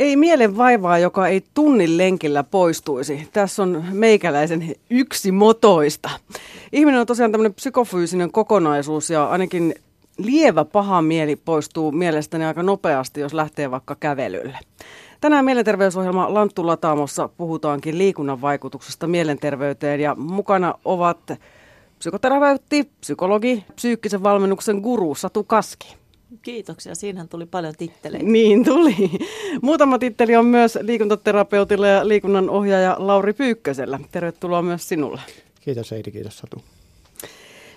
Ei mielen vaivaa, joka ei tunnin lenkillä poistuisi. Tässä on meikäläisen yksi motoista. Ihminen on tosiaan tämmöinen psykofyysinen kokonaisuus ja ainakin lievä paha mieli poistuu mielestäni aika nopeasti, jos lähtee vaikka kävelylle. Tänään mielenterveysohjelma Lanttu Lataamossa puhutaankin liikunnan vaikutuksesta mielenterveyteen ja mukana ovat psykoterapeutti, psykologi, psyykkisen valmennuksen guru Satu Kaski. Kiitoksia, siinähän tuli paljon titteleitä. Niin tuli. Muutama titteli on myös liikuntaterapeutilla ja liikunnan ohjaaja Lauri Pyykkösellä. Tervetuloa myös sinulle. Kiitos Eidi, kiitos Satu.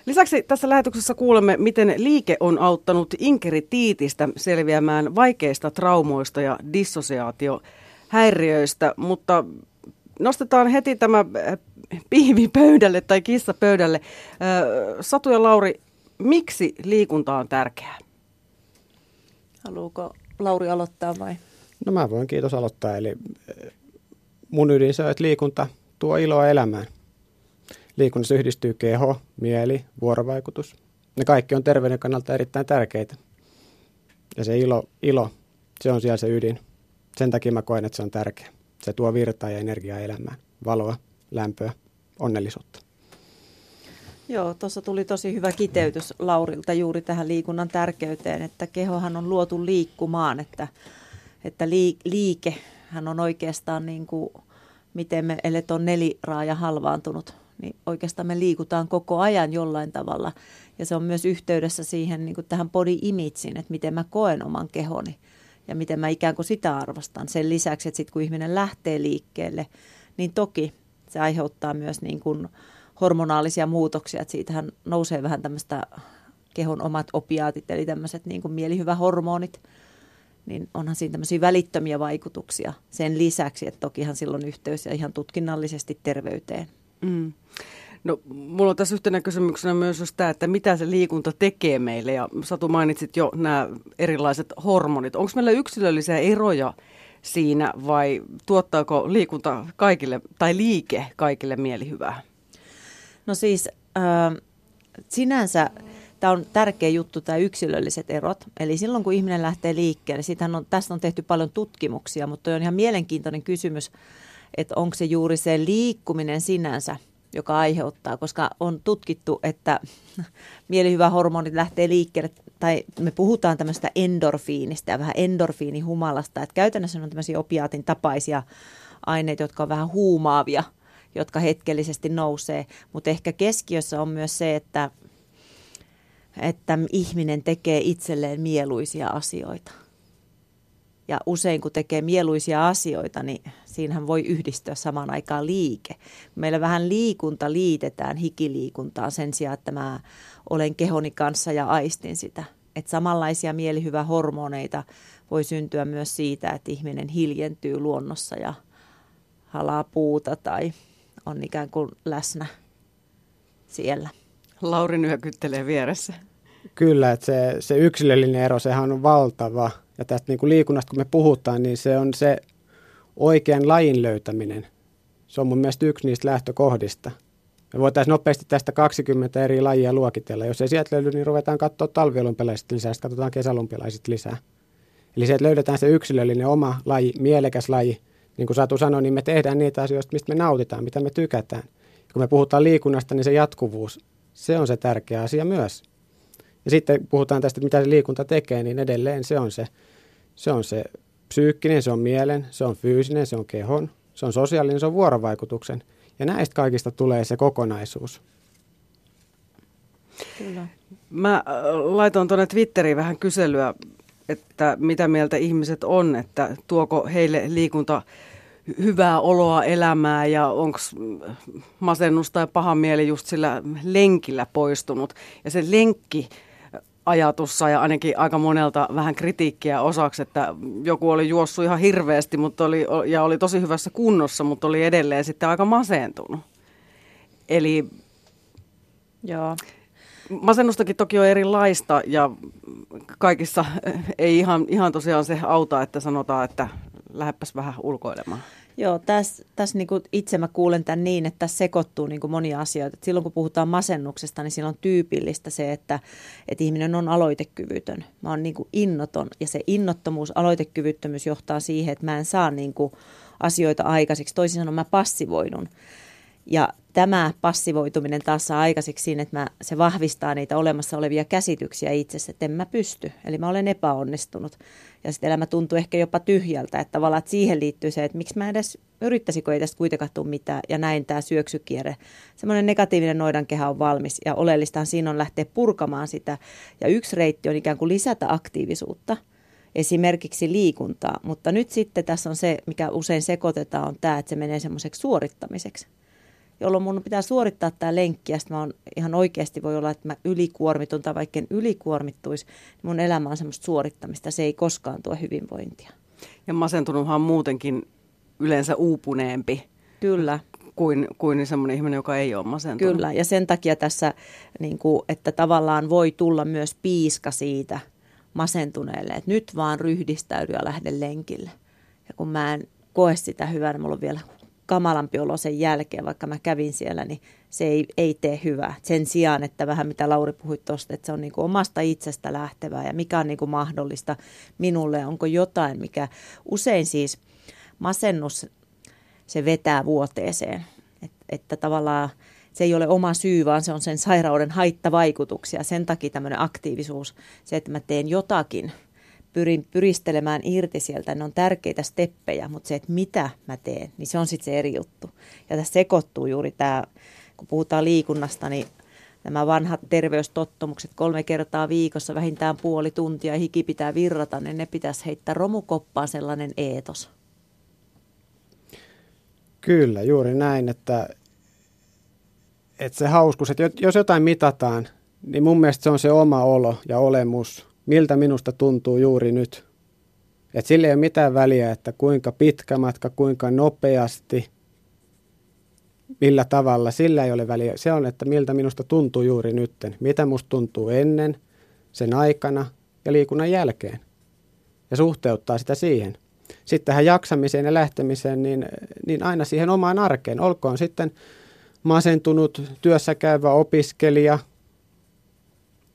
Lisäksi tässä lähetyksessä kuulemme, miten liike on auttanut Inkeri Tiitistä selviämään vaikeista traumoista ja dissosiaatiohäiriöistä, mutta nostetaan heti tämä pihvi pöydälle tai kissa pöydälle. Satu ja Lauri, miksi liikunta on tärkeää? Haluuko Lauri aloittaa vai? No mä voin kiitos aloittaa. Eli mun ydin se on, että liikunta tuo iloa elämään. Liikunnassa yhdistyy keho, mieli, vuorovaikutus. Ne kaikki on terveyden kannalta erittäin tärkeitä. Ja se ilo, ilo, se on siellä se ydin. Sen takia mä koen, että se on tärkeä. Se tuo virtaa ja energiaa elämään, valoa, lämpöä, onnellisuutta. Joo, tuossa tuli tosi hyvä kiteytys Laurilta juuri tähän liikunnan tärkeyteen, että kehohan on luotu liikkumaan, että, että liike hän on oikeastaan niin kuin, miten me elet on neliraaja halvaantunut, niin oikeastaan me liikutaan koko ajan jollain tavalla. Ja se on myös yhteydessä siihen niin kuin tähän body imagein, että miten mä koen oman kehoni ja miten mä ikään kuin sitä arvostan. Sen lisäksi, että sitten kun ihminen lähtee liikkeelle, niin toki se aiheuttaa myös niin kuin hormonaalisia muutoksia, että siitähän nousee vähän tämmöistä kehon omat opiaatit, eli tämmöiset niin kuin mielihyvähormonit, niin onhan siinä tämmöisiä välittömiä vaikutuksia sen lisäksi, että tokihan silloin yhteys ja ihan tutkinnallisesti terveyteen. Mm. No, mulla on tässä yhtenä kysymyksenä myös just tämä, että mitä se liikunta tekee meille. Ja Satu mainitsit jo nämä erilaiset hormonit. Onko meillä yksilöllisiä eroja siinä vai tuottaako liikunta kaikille tai liike kaikille mielihyvää? No siis äh, sinänsä tämä on tärkeä juttu, tämä yksilölliset erot. Eli silloin kun ihminen lähtee liikkeelle, niin on, tästä on tehty paljon tutkimuksia, mutta on ihan mielenkiintoinen kysymys, että onko se juuri se liikkuminen sinänsä, joka aiheuttaa, koska on tutkittu, että mielihyvähormonit lähtee liikkeelle, tai me puhutaan tämmöistä endorfiinista ja vähän endorfiinihumalasta, että käytännössä on tämmöisiä opiaatin tapaisia aineita, jotka on vähän huumaavia – jotka hetkellisesti nousee, mutta ehkä keskiössä on myös se, että, että ihminen tekee itselleen mieluisia asioita. Ja usein kun tekee mieluisia asioita, niin siinähän voi yhdistyä samaan aikaan liike. Meillä vähän liikunta liitetään hikiliikuntaan sen sijaan, että mä olen kehoni kanssa ja aistin sitä. Että samanlaisia mielihyvähormoneita voi syntyä myös siitä, että ihminen hiljentyy luonnossa ja halaa puuta tai on ikään kuin läsnä siellä. Lauri nyökyttelee vieressä. Kyllä, että se, se yksilöllinen ero, sehän on valtava. Ja tästä niin kuin liikunnasta, kun me puhutaan, niin se on se oikean lajin löytäminen. Se on mun mielestä yksi niistä lähtökohdista. Me voitaisiin nopeasti tästä 20 eri lajia luokitella. Jos ei sieltä löydy, niin ruvetaan katsoa talviolympialaiset lisää, sitten katsotaan kesälympialaiset lisää. Eli se, että löydetään se yksilöllinen oma laji, mielekäs laji – niin kuin Satu sanoi, niin me tehdään niitä asioita, mistä me nautitaan, mitä me tykätään. Ja kun me puhutaan liikunnasta, niin se jatkuvuus, se on se tärkeä asia myös. Ja sitten puhutaan tästä, mitä se liikunta tekee, niin edelleen se on se, se on se psyykkinen, se on mielen, se on fyysinen, se on kehon, se on sosiaalinen, se on vuorovaikutuksen. Ja näistä kaikista tulee se kokonaisuus. Kyllä. Mä äh, laitoin tuonne Twitteriin vähän kyselyä että mitä mieltä ihmiset on, että tuoko heille liikunta hyvää oloa elämää ja onko masennus tai paha mieli just sillä lenkillä poistunut. Ja se lenkki ajatus sai ainakin aika monelta vähän kritiikkiä osaksi, että joku oli juossut ihan hirveästi mutta oli, ja oli tosi hyvässä kunnossa, mutta oli edelleen sitten aika masentunut. Eli Joo. Masennustakin toki on erilaista ja kaikissa ei ihan, ihan tosiaan se auta, että sanotaan, että lähdepäs vähän ulkoilemaan. Joo, tässä täs niinku itse mä kuulen tämän niin, että tässä sekoittuu niinku monia asioita. Et silloin kun puhutaan masennuksesta, niin silloin on tyypillistä se, että, että ihminen on aloitekyvytön. Mä oon niinku innoton ja se innottomuus, aloitekyvyttömyys johtaa siihen, että mä en saa niinku asioita aikaiseksi. Toisin sanoen mä passivoidun. Ja tämä passivoituminen taas saa aikaiseksi siinä, että mä, se vahvistaa niitä olemassa olevia käsityksiä itsessä, että en mä pysty. Eli mä olen epäonnistunut. Ja sitten elämä tuntuu ehkä jopa tyhjältä, että tavallaan että siihen liittyy se, että miksi mä edes yrittäisikö ei tästä kuitenkaan tule mitään. Ja näin tämä syöksykierre. Semmoinen negatiivinen noidankehä on valmis ja oleellistahan siinä on lähteä purkamaan sitä. Ja yksi reitti on ikään kuin lisätä aktiivisuutta – esimerkiksi liikuntaa. Mutta nyt sitten tässä on se, mikä usein sekoitetaan, on tämä, että se menee semmoiseksi suorittamiseksi jolloin mun pitää suorittaa tämä lenkki ja sitten mä oon ihan oikeasti voi olla, että mä ylikuormitun tai vaikka en ylikuormittuisi, niin mun elämä on semmoista suorittamista, se ei koskaan tuo hyvinvointia. Ja masentunuthan on muutenkin yleensä uupuneempi. Kyllä. Kuin, kuin semmoinen ihminen, joka ei ole masentunut. Kyllä, ja sen takia tässä, niin kuin, että tavallaan voi tulla myös piiska siitä masentuneelle, että nyt vaan ryhdistäydy ja lähde lenkille. Ja kun mä en koe sitä hyvää, niin mulla on vielä kamalampi olo sen jälkeen, vaikka mä kävin siellä, niin se ei, ei tee hyvää. Sen sijaan, että vähän mitä Lauri puhui tuosta, että se on niin kuin omasta itsestä lähtevää ja mikä on niin kuin mahdollista minulle, onko jotain, mikä usein siis masennus, se vetää vuoteeseen. Et, että tavallaan se ei ole oma syy, vaan se on sen sairauden haittavaikutuksia. Sen takia tämmöinen aktiivisuus, se, että mä teen jotakin – pyrin pyristelemään irti sieltä, ne on tärkeitä steppejä, mutta se, että mitä mä teen, niin se on sitten se eri juttu. Ja tässä sekoittuu juuri tämä, kun puhutaan liikunnasta, niin nämä vanhat terveystottumukset kolme kertaa viikossa, vähintään puoli tuntia hiki pitää virrata, niin ne pitäisi heittää romukoppaan sellainen eetos. Kyllä, juuri näin, että, että se hauskuus, että jos jotain mitataan, niin mun mielestä se on se oma olo ja olemus, miltä minusta tuntuu juuri nyt. Et sillä ei ole mitään väliä, että kuinka pitkä matka, kuinka nopeasti, millä tavalla, sillä ei ole väliä. Se on, että miltä minusta tuntuu juuri nytten, mitä musta tuntuu ennen, sen aikana ja liikunnan jälkeen. Ja suhteuttaa sitä siihen. Sitten tähän jaksamiseen ja lähtemiseen, niin, niin aina siihen omaan arkeen. Olkoon sitten masentunut työssä käyvä opiskelija –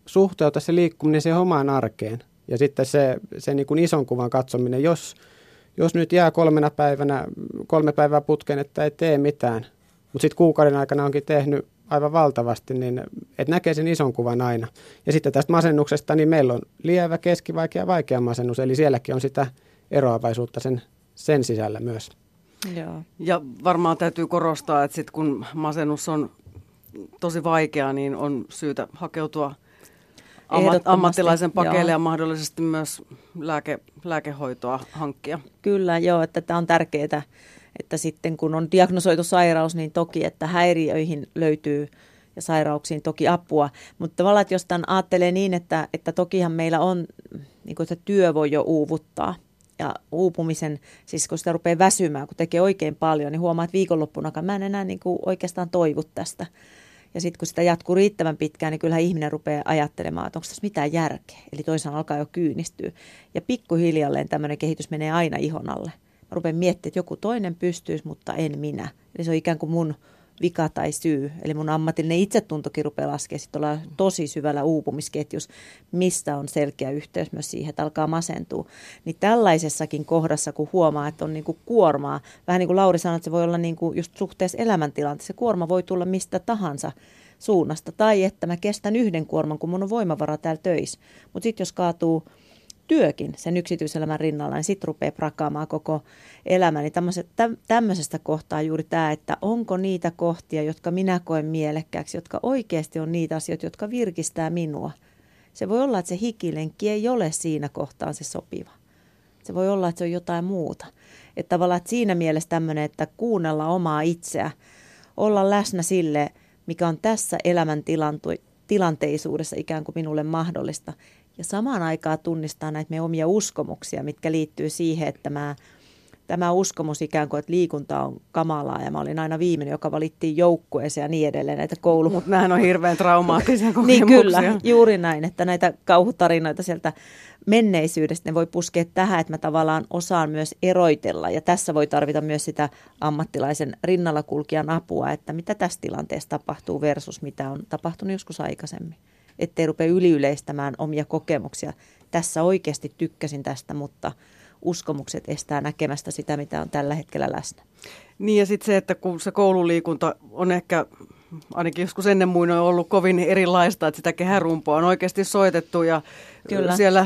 suhteuta se liikkuminen siihen omaan arkeen. Ja sitten se, se niin kuin ison kuvan katsominen, jos, jos nyt jää kolmena päivänä, kolme päivää putkeen, että ei tee mitään, mutta sitten kuukauden aikana onkin tehnyt aivan valtavasti, niin että näkee sen ison kuvan aina. Ja sitten tästä masennuksesta, niin meillä on lievä, keskivaikea ja vaikea masennus, eli sielläkin on sitä eroavaisuutta sen, sen sisällä myös. Joo. Ja varmaan täytyy korostaa, että sit kun masennus on tosi vaikea, niin on syytä hakeutua – ammat, ammattilaisen pakeille joo. ja mahdollisesti myös lääke, lääkehoitoa hankkia. Kyllä, joo, että tämä on tärkeää, että sitten kun on diagnosoitu sairaus, niin toki, että häiriöihin löytyy ja sairauksiin toki apua. Mutta tavallaan, että jos tämän ajattelee niin, että, että tokihan meillä on, niin kuin, että työ voi jo uuvuttaa. Ja uupumisen, siis kun sitä rupeaa väsymään, kun tekee oikein paljon, niin huomaa, että viikonloppunakaan mä en enää niin kuin oikeastaan toivu tästä. Ja sitten kun sitä jatkuu riittävän pitkään, niin kyllähän ihminen rupeaa ajattelemaan, että onko tässä mitään järkeä. Eli toisaalta alkaa jo kyynistyä. Ja pikkuhiljalleen tämmöinen kehitys menee aina ihon alle. Mä rupean miettimään, että joku toinen pystyisi, mutta en minä. Eli se on ikään kuin mun vika tai syy. Eli mun ammatillinen itsetuntokin rupeaa laskemaan. Sitten ollaan tosi syvällä uupumisketjus, mistä on selkeä yhteys myös siihen, että alkaa masentua. Niin tällaisessakin kohdassa, kun huomaa, että on niinku kuormaa, vähän niin kuin Lauri sanoi, että se voi olla niinku just suhteessa elämäntilanteessa. Se kuorma voi tulla mistä tahansa suunnasta. Tai että mä kestän yhden kuorman, kun mun on voimavara täällä töissä. Mutta sitten jos kaatuu työkin sen yksityiselämän rinnalla, niin sitten rupeaa prakaamaan koko elämä. Niin tämmöisestä kohtaa juuri tämä, että onko niitä kohtia, jotka minä koen mielekkääksi, jotka oikeasti on niitä asioita, jotka virkistää minua. Se voi olla, että se hikilenkki ei ole siinä kohtaan se sopiva. Se voi olla, että se on jotain muuta. Että tavallaan että siinä mielessä tämmöinen, että kuunnella omaa itseä, olla läsnä sille, mikä on tässä elämäntilanteisuudessa ikään kuin minulle mahdollista ja samaan aikaan tunnistaa näitä meidän omia uskomuksia, mitkä liittyy siihen, että mä tämä uskomus ikään kuin, että liikunta on kamalaa ja mä olin aina viimeinen, joka valittiin joukkueeseen ja niin edelleen näitä koulu... Mutta nämähän on hirveän traumaattisia kokemuksia. niin kyllä, juuri näin, että näitä kauhutarinoita sieltä menneisyydestä ne voi puskea tähän, että mä tavallaan osaan myös eroitella ja tässä voi tarvita myös sitä ammattilaisen rinnalla kulkijan apua, että mitä tässä tilanteessa tapahtuu versus mitä on tapahtunut joskus aikaisemmin. Ettei rupea yliyleistämään omia kokemuksia. Tässä oikeasti tykkäsin tästä, mutta uskomukset estää näkemästä sitä, mitä on tällä hetkellä läsnä. Niin ja sitten se, että kun se koululiikunta on ehkä ainakin joskus ennen muinoin ollut kovin erilaista, että sitä kehärumpoa on oikeasti soitettu ja Kyllä. siellä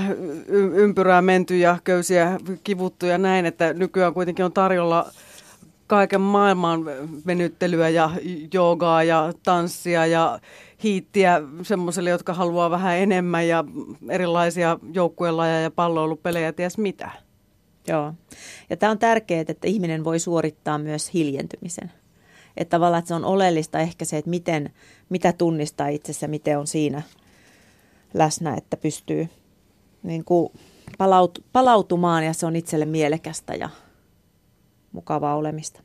ympyrää menty ja köysiä kivuttu ja näin, että nykyään kuitenkin on tarjolla kaiken maailman venyttelyä ja joogaa ja tanssia ja hiittiä semmoiselle, jotka haluaa vähän enemmän ja erilaisia joukkuelajeja ja palloilupelejä, ties mitä. Joo. Ja tämä on tärkeää, että ihminen voi suorittaa myös hiljentymisen. Että tavallaan että se on oleellista ehkä se, että miten, mitä tunnistaa itsessä, miten on siinä läsnä, että pystyy niin kuin palaut, palautumaan ja se on itselle mielekästä ja mukavaa olemista.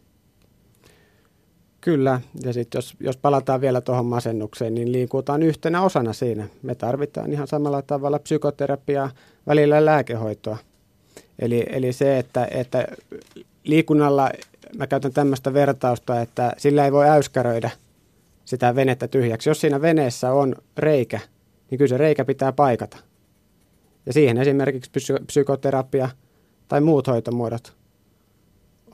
Kyllä, ja sitten jos, jos palataan vielä tuohon masennukseen, niin liikutaan yhtenä osana siinä. Me tarvitaan ihan samalla tavalla psykoterapiaa, välillä lääkehoitoa. Eli, eli se, että, että liikunnalla, mä käytän tämmöistä vertausta, että sillä ei voi äyskäröidä sitä venettä tyhjäksi. Jos siinä veneessä on reikä, niin kyllä se reikä pitää paikata. Ja siihen esimerkiksi psy- psykoterapia tai muut hoitomuodot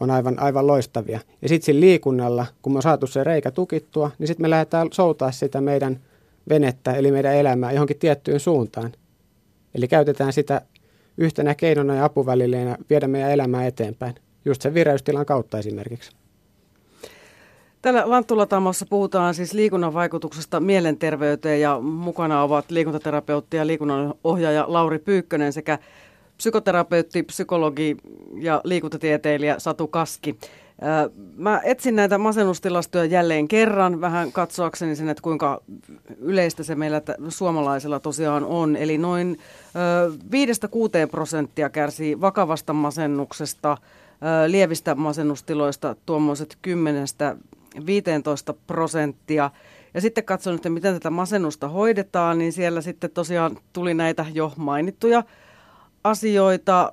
on aivan, aivan loistavia. Ja sitten sillä liikunnalla, kun me on saatu se reikä tukittua, niin sitten me lähdetään soutaa sitä meidän venettä, eli meidän elämää johonkin tiettyyn suuntaan. Eli käytetään sitä yhtenä keinona ja apuvälineenä viedä meidän elämää eteenpäin, just sen vireystilan kautta esimerkiksi. Täällä Lanttulatamossa puhutaan siis liikunnan vaikutuksesta mielenterveyteen ja mukana ovat liikuntaterapeutti ja liikunnanohjaaja Lauri Pyykkönen sekä psykoterapeutti, psykologi ja liikuntatieteilijä Satu Kaski. Mä etsin näitä masennustilastoja jälleen kerran vähän katsoakseni sen, että kuinka yleistä se meillä suomalaisilla tosiaan on. Eli noin 5-6 prosenttia kärsii vakavasta masennuksesta, lievistä masennustiloista tuommoiset 10-15 prosenttia. Ja sitten katson, että miten tätä masennusta hoidetaan, niin siellä sitten tosiaan tuli näitä jo mainittuja asioita,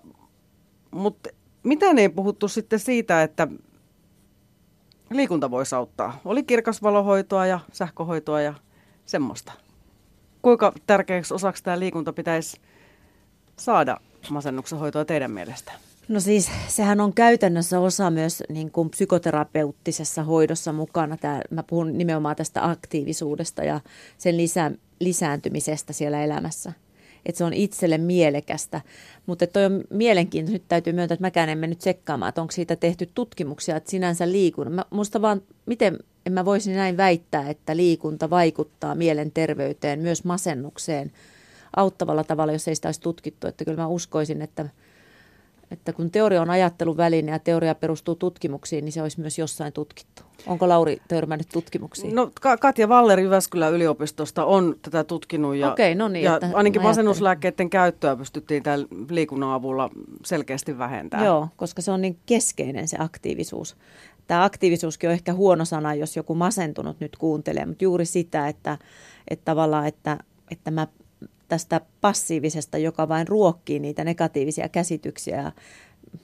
mutta miten ei puhuttu sitten siitä, että liikunta voisi auttaa. Oli kirkasvalohoitoa ja sähköhoitoa ja semmoista. Kuinka tärkeäksi osaksi tämä liikunta pitäisi saada masennuksen hoitoa teidän mielestä? No siis sehän on käytännössä osa myös niin kuin psykoterapeuttisessa hoidossa mukana. Tämä, mä puhun nimenomaan tästä aktiivisuudesta ja sen lisä, lisääntymisestä siellä elämässä että se on itselle mielekästä. Mutta toi on mielenkiintoista. Nyt täytyy myöntää, että mäkään en mennyt tsekkaamaan, että onko siitä tehty tutkimuksia, että sinänsä liikun. Mä, musta vaan, miten en mä voisi näin väittää, että liikunta vaikuttaa mielenterveyteen, myös masennukseen auttavalla tavalla, jos ei sitä olisi tutkittu. Että kyllä mä uskoisin, että että kun teoria on ajattelun väline ja teoria perustuu tutkimuksiin, niin se olisi myös jossain tutkittu. Onko Lauri törmännyt tutkimuksiin? No Katja Valler Jyväskylän yliopistosta on tätä tutkinut ja, Okei, no niin, ja ainakin masennuslääkkeiden käyttöä pystyttiin tämän liikunnan avulla selkeästi vähentämään. Joo, koska se on niin keskeinen se aktiivisuus. Tämä aktiivisuuskin on ehkä huono sana, jos joku masentunut nyt kuuntelee, mutta juuri sitä, että, että tavallaan, että, että mä tästä passiivisesta, joka vain ruokkii niitä negatiivisia käsityksiä ja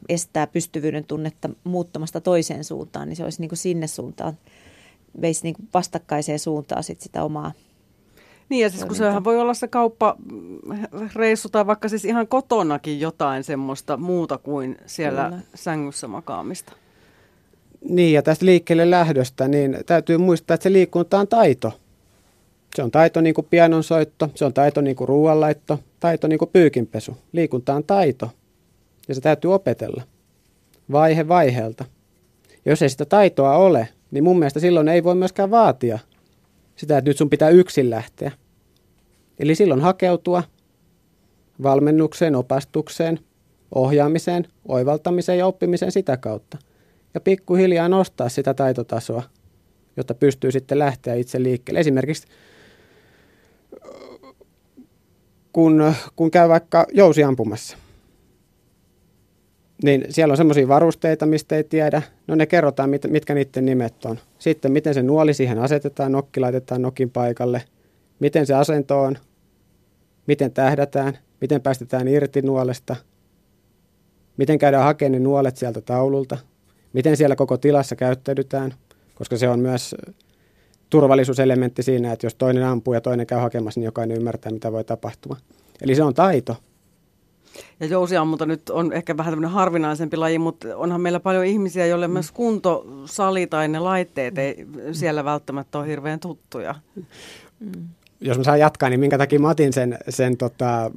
estää pystyvyyden tunnetta muuttamasta toiseen suuntaan, niin se olisi niin kuin sinne suuntaan, veisi niin kuin vastakkaiseen suuntaan sit sitä omaa niin ja siis kun sehän voi olla se kauppareissu tai vaikka siis ihan kotonakin jotain semmoista muuta kuin siellä Kyllä. sängyssä makaamista. Niin ja tästä liikkeelle lähdöstä, niin täytyy muistaa, että se liikunta on taito. Se on taito niin kuin pianonsoitto, se on taito niin kuin ruoanlaitto, taito niin kuin pyykinpesu. Liikunta on taito ja se täytyy opetella vaihe vaiheelta. Ja jos ei sitä taitoa ole, niin mun mielestä silloin ei voi myöskään vaatia sitä, että nyt sun pitää yksin lähteä. Eli silloin hakeutua valmennukseen, opastukseen, ohjaamiseen, oivaltamiseen ja oppimiseen sitä kautta. Ja pikkuhiljaa nostaa sitä taitotasoa, jotta pystyy sitten lähteä itse liikkeelle. Esimerkiksi kun, kun käy vaikka jousiampumassa. niin siellä on semmoisia varusteita, mistä ei tiedä. No ne kerrotaan, mit, mitkä niiden nimet on. Sitten miten se nuoli siihen asetetaan, nokki laitetaan nokin paikalle. Miten se asento on, miten tähdätään, miten päästetään irti nuolesta, miten käydään hakemaan ne nuolet sieltä taululta, miten siellä koko tilassa käyttäydytään, koska se on myös turvallisuuselementti siinä, että jos toinen ampuu ja toinen käy hakemassa, niin jokainen ymmärtää, mitä voi tapahtua. Eli se on taito. Ja jousiammunta nyt on ehkä vähän tämmöinen harvinaisempi laji, mutta onhan meillä paljon ihmisiä, joille myös kuntosali tai ne laitteet ei siellä välttämättä ole hirveän tuttuja. Mm jos mä saan jatkaa, niin minkä takia mä otin sen, sen tota,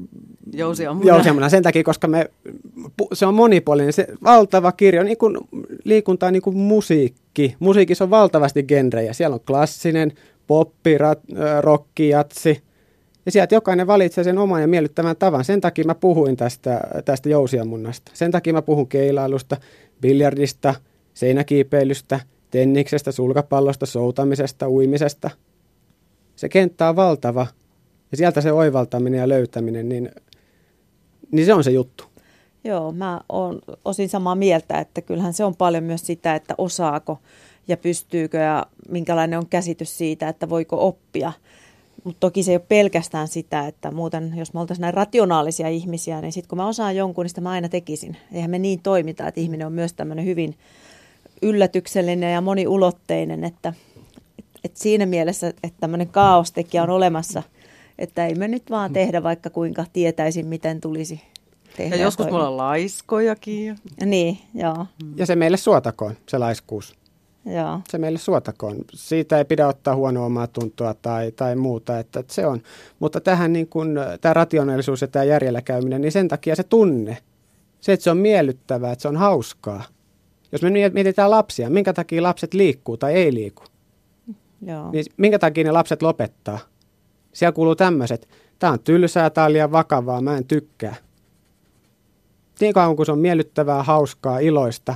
jousiammunnan. Sen takia, koska me, se on monipuolinen, se valtava kirjo, niin kuin liikunta on niin kuin musiikki. Musiikissa on valtavasti genrejä. Siellä on klassinen, poppi, rat, rocki, jatsi. Ja sieltä jokainen valitsee sen oman ja miellyttävän tavan. Sen takia mä puhuin tästä, tästä jousiammunnasta. Sen takia mä puhun keilailusta, biljardista, seinäkiipeilystä, tenniksestä, sulkapallosta, soutamisesta, uimisesta – se kenttä on valtava ja sieltä se oivaltaminen ja löytäminen, niin, niin se on se juttu. Joo, mä oon osin samaa mieltä, että kyllähän se on paljon myös sitä, että osaako ja pystyykö ja minkälainen on käsitys siitä, että voiko oppia. Mutta toki se ei ole pelkästään sitä, että muuten jos me oltaisiin näin rationaalisia ihmisiä, niin sitten kun mä osaan jonkun, niin sitä mä aina tekisin. Eihän me niin toimita, että ihminen on myös tämmöinen hyvin yllätyksellinen ja moniulotteinen, että et siinä mielessä, että tämmöinen kaostekijä on olemassa, että ei me nyt vaan tehdä vaikka kuinka tietäisin, miten tulisi tehdä. Ja joskus me ollaan laiskojakin. Ja... Niin, joo. Ja se meille suotakoon, se laiskuus. Joo. Se meille suotakoon. Siitä ei pidä ottaa huonoa omaa tuntoa tai, tai muuta, että, että se on. Mutta tähän niin kuin, tämä rationaalisuus ja tämä järjellä käyminen, niin sen takia se tunne, se, että se on miellyttävää, että se on hauskaa. Jos me mietitään lapsia, minkä takia lapset liikkuu tai ei liiku? Joo. Niin minkä takia ne lapset lopettaa? Siellä kuuluu tämmöiset, tämä on tylsää, tämä on liian vakavaa, mä en tykkää. Niin kauan kuin se on miellyttävää, hauskaa, iloista,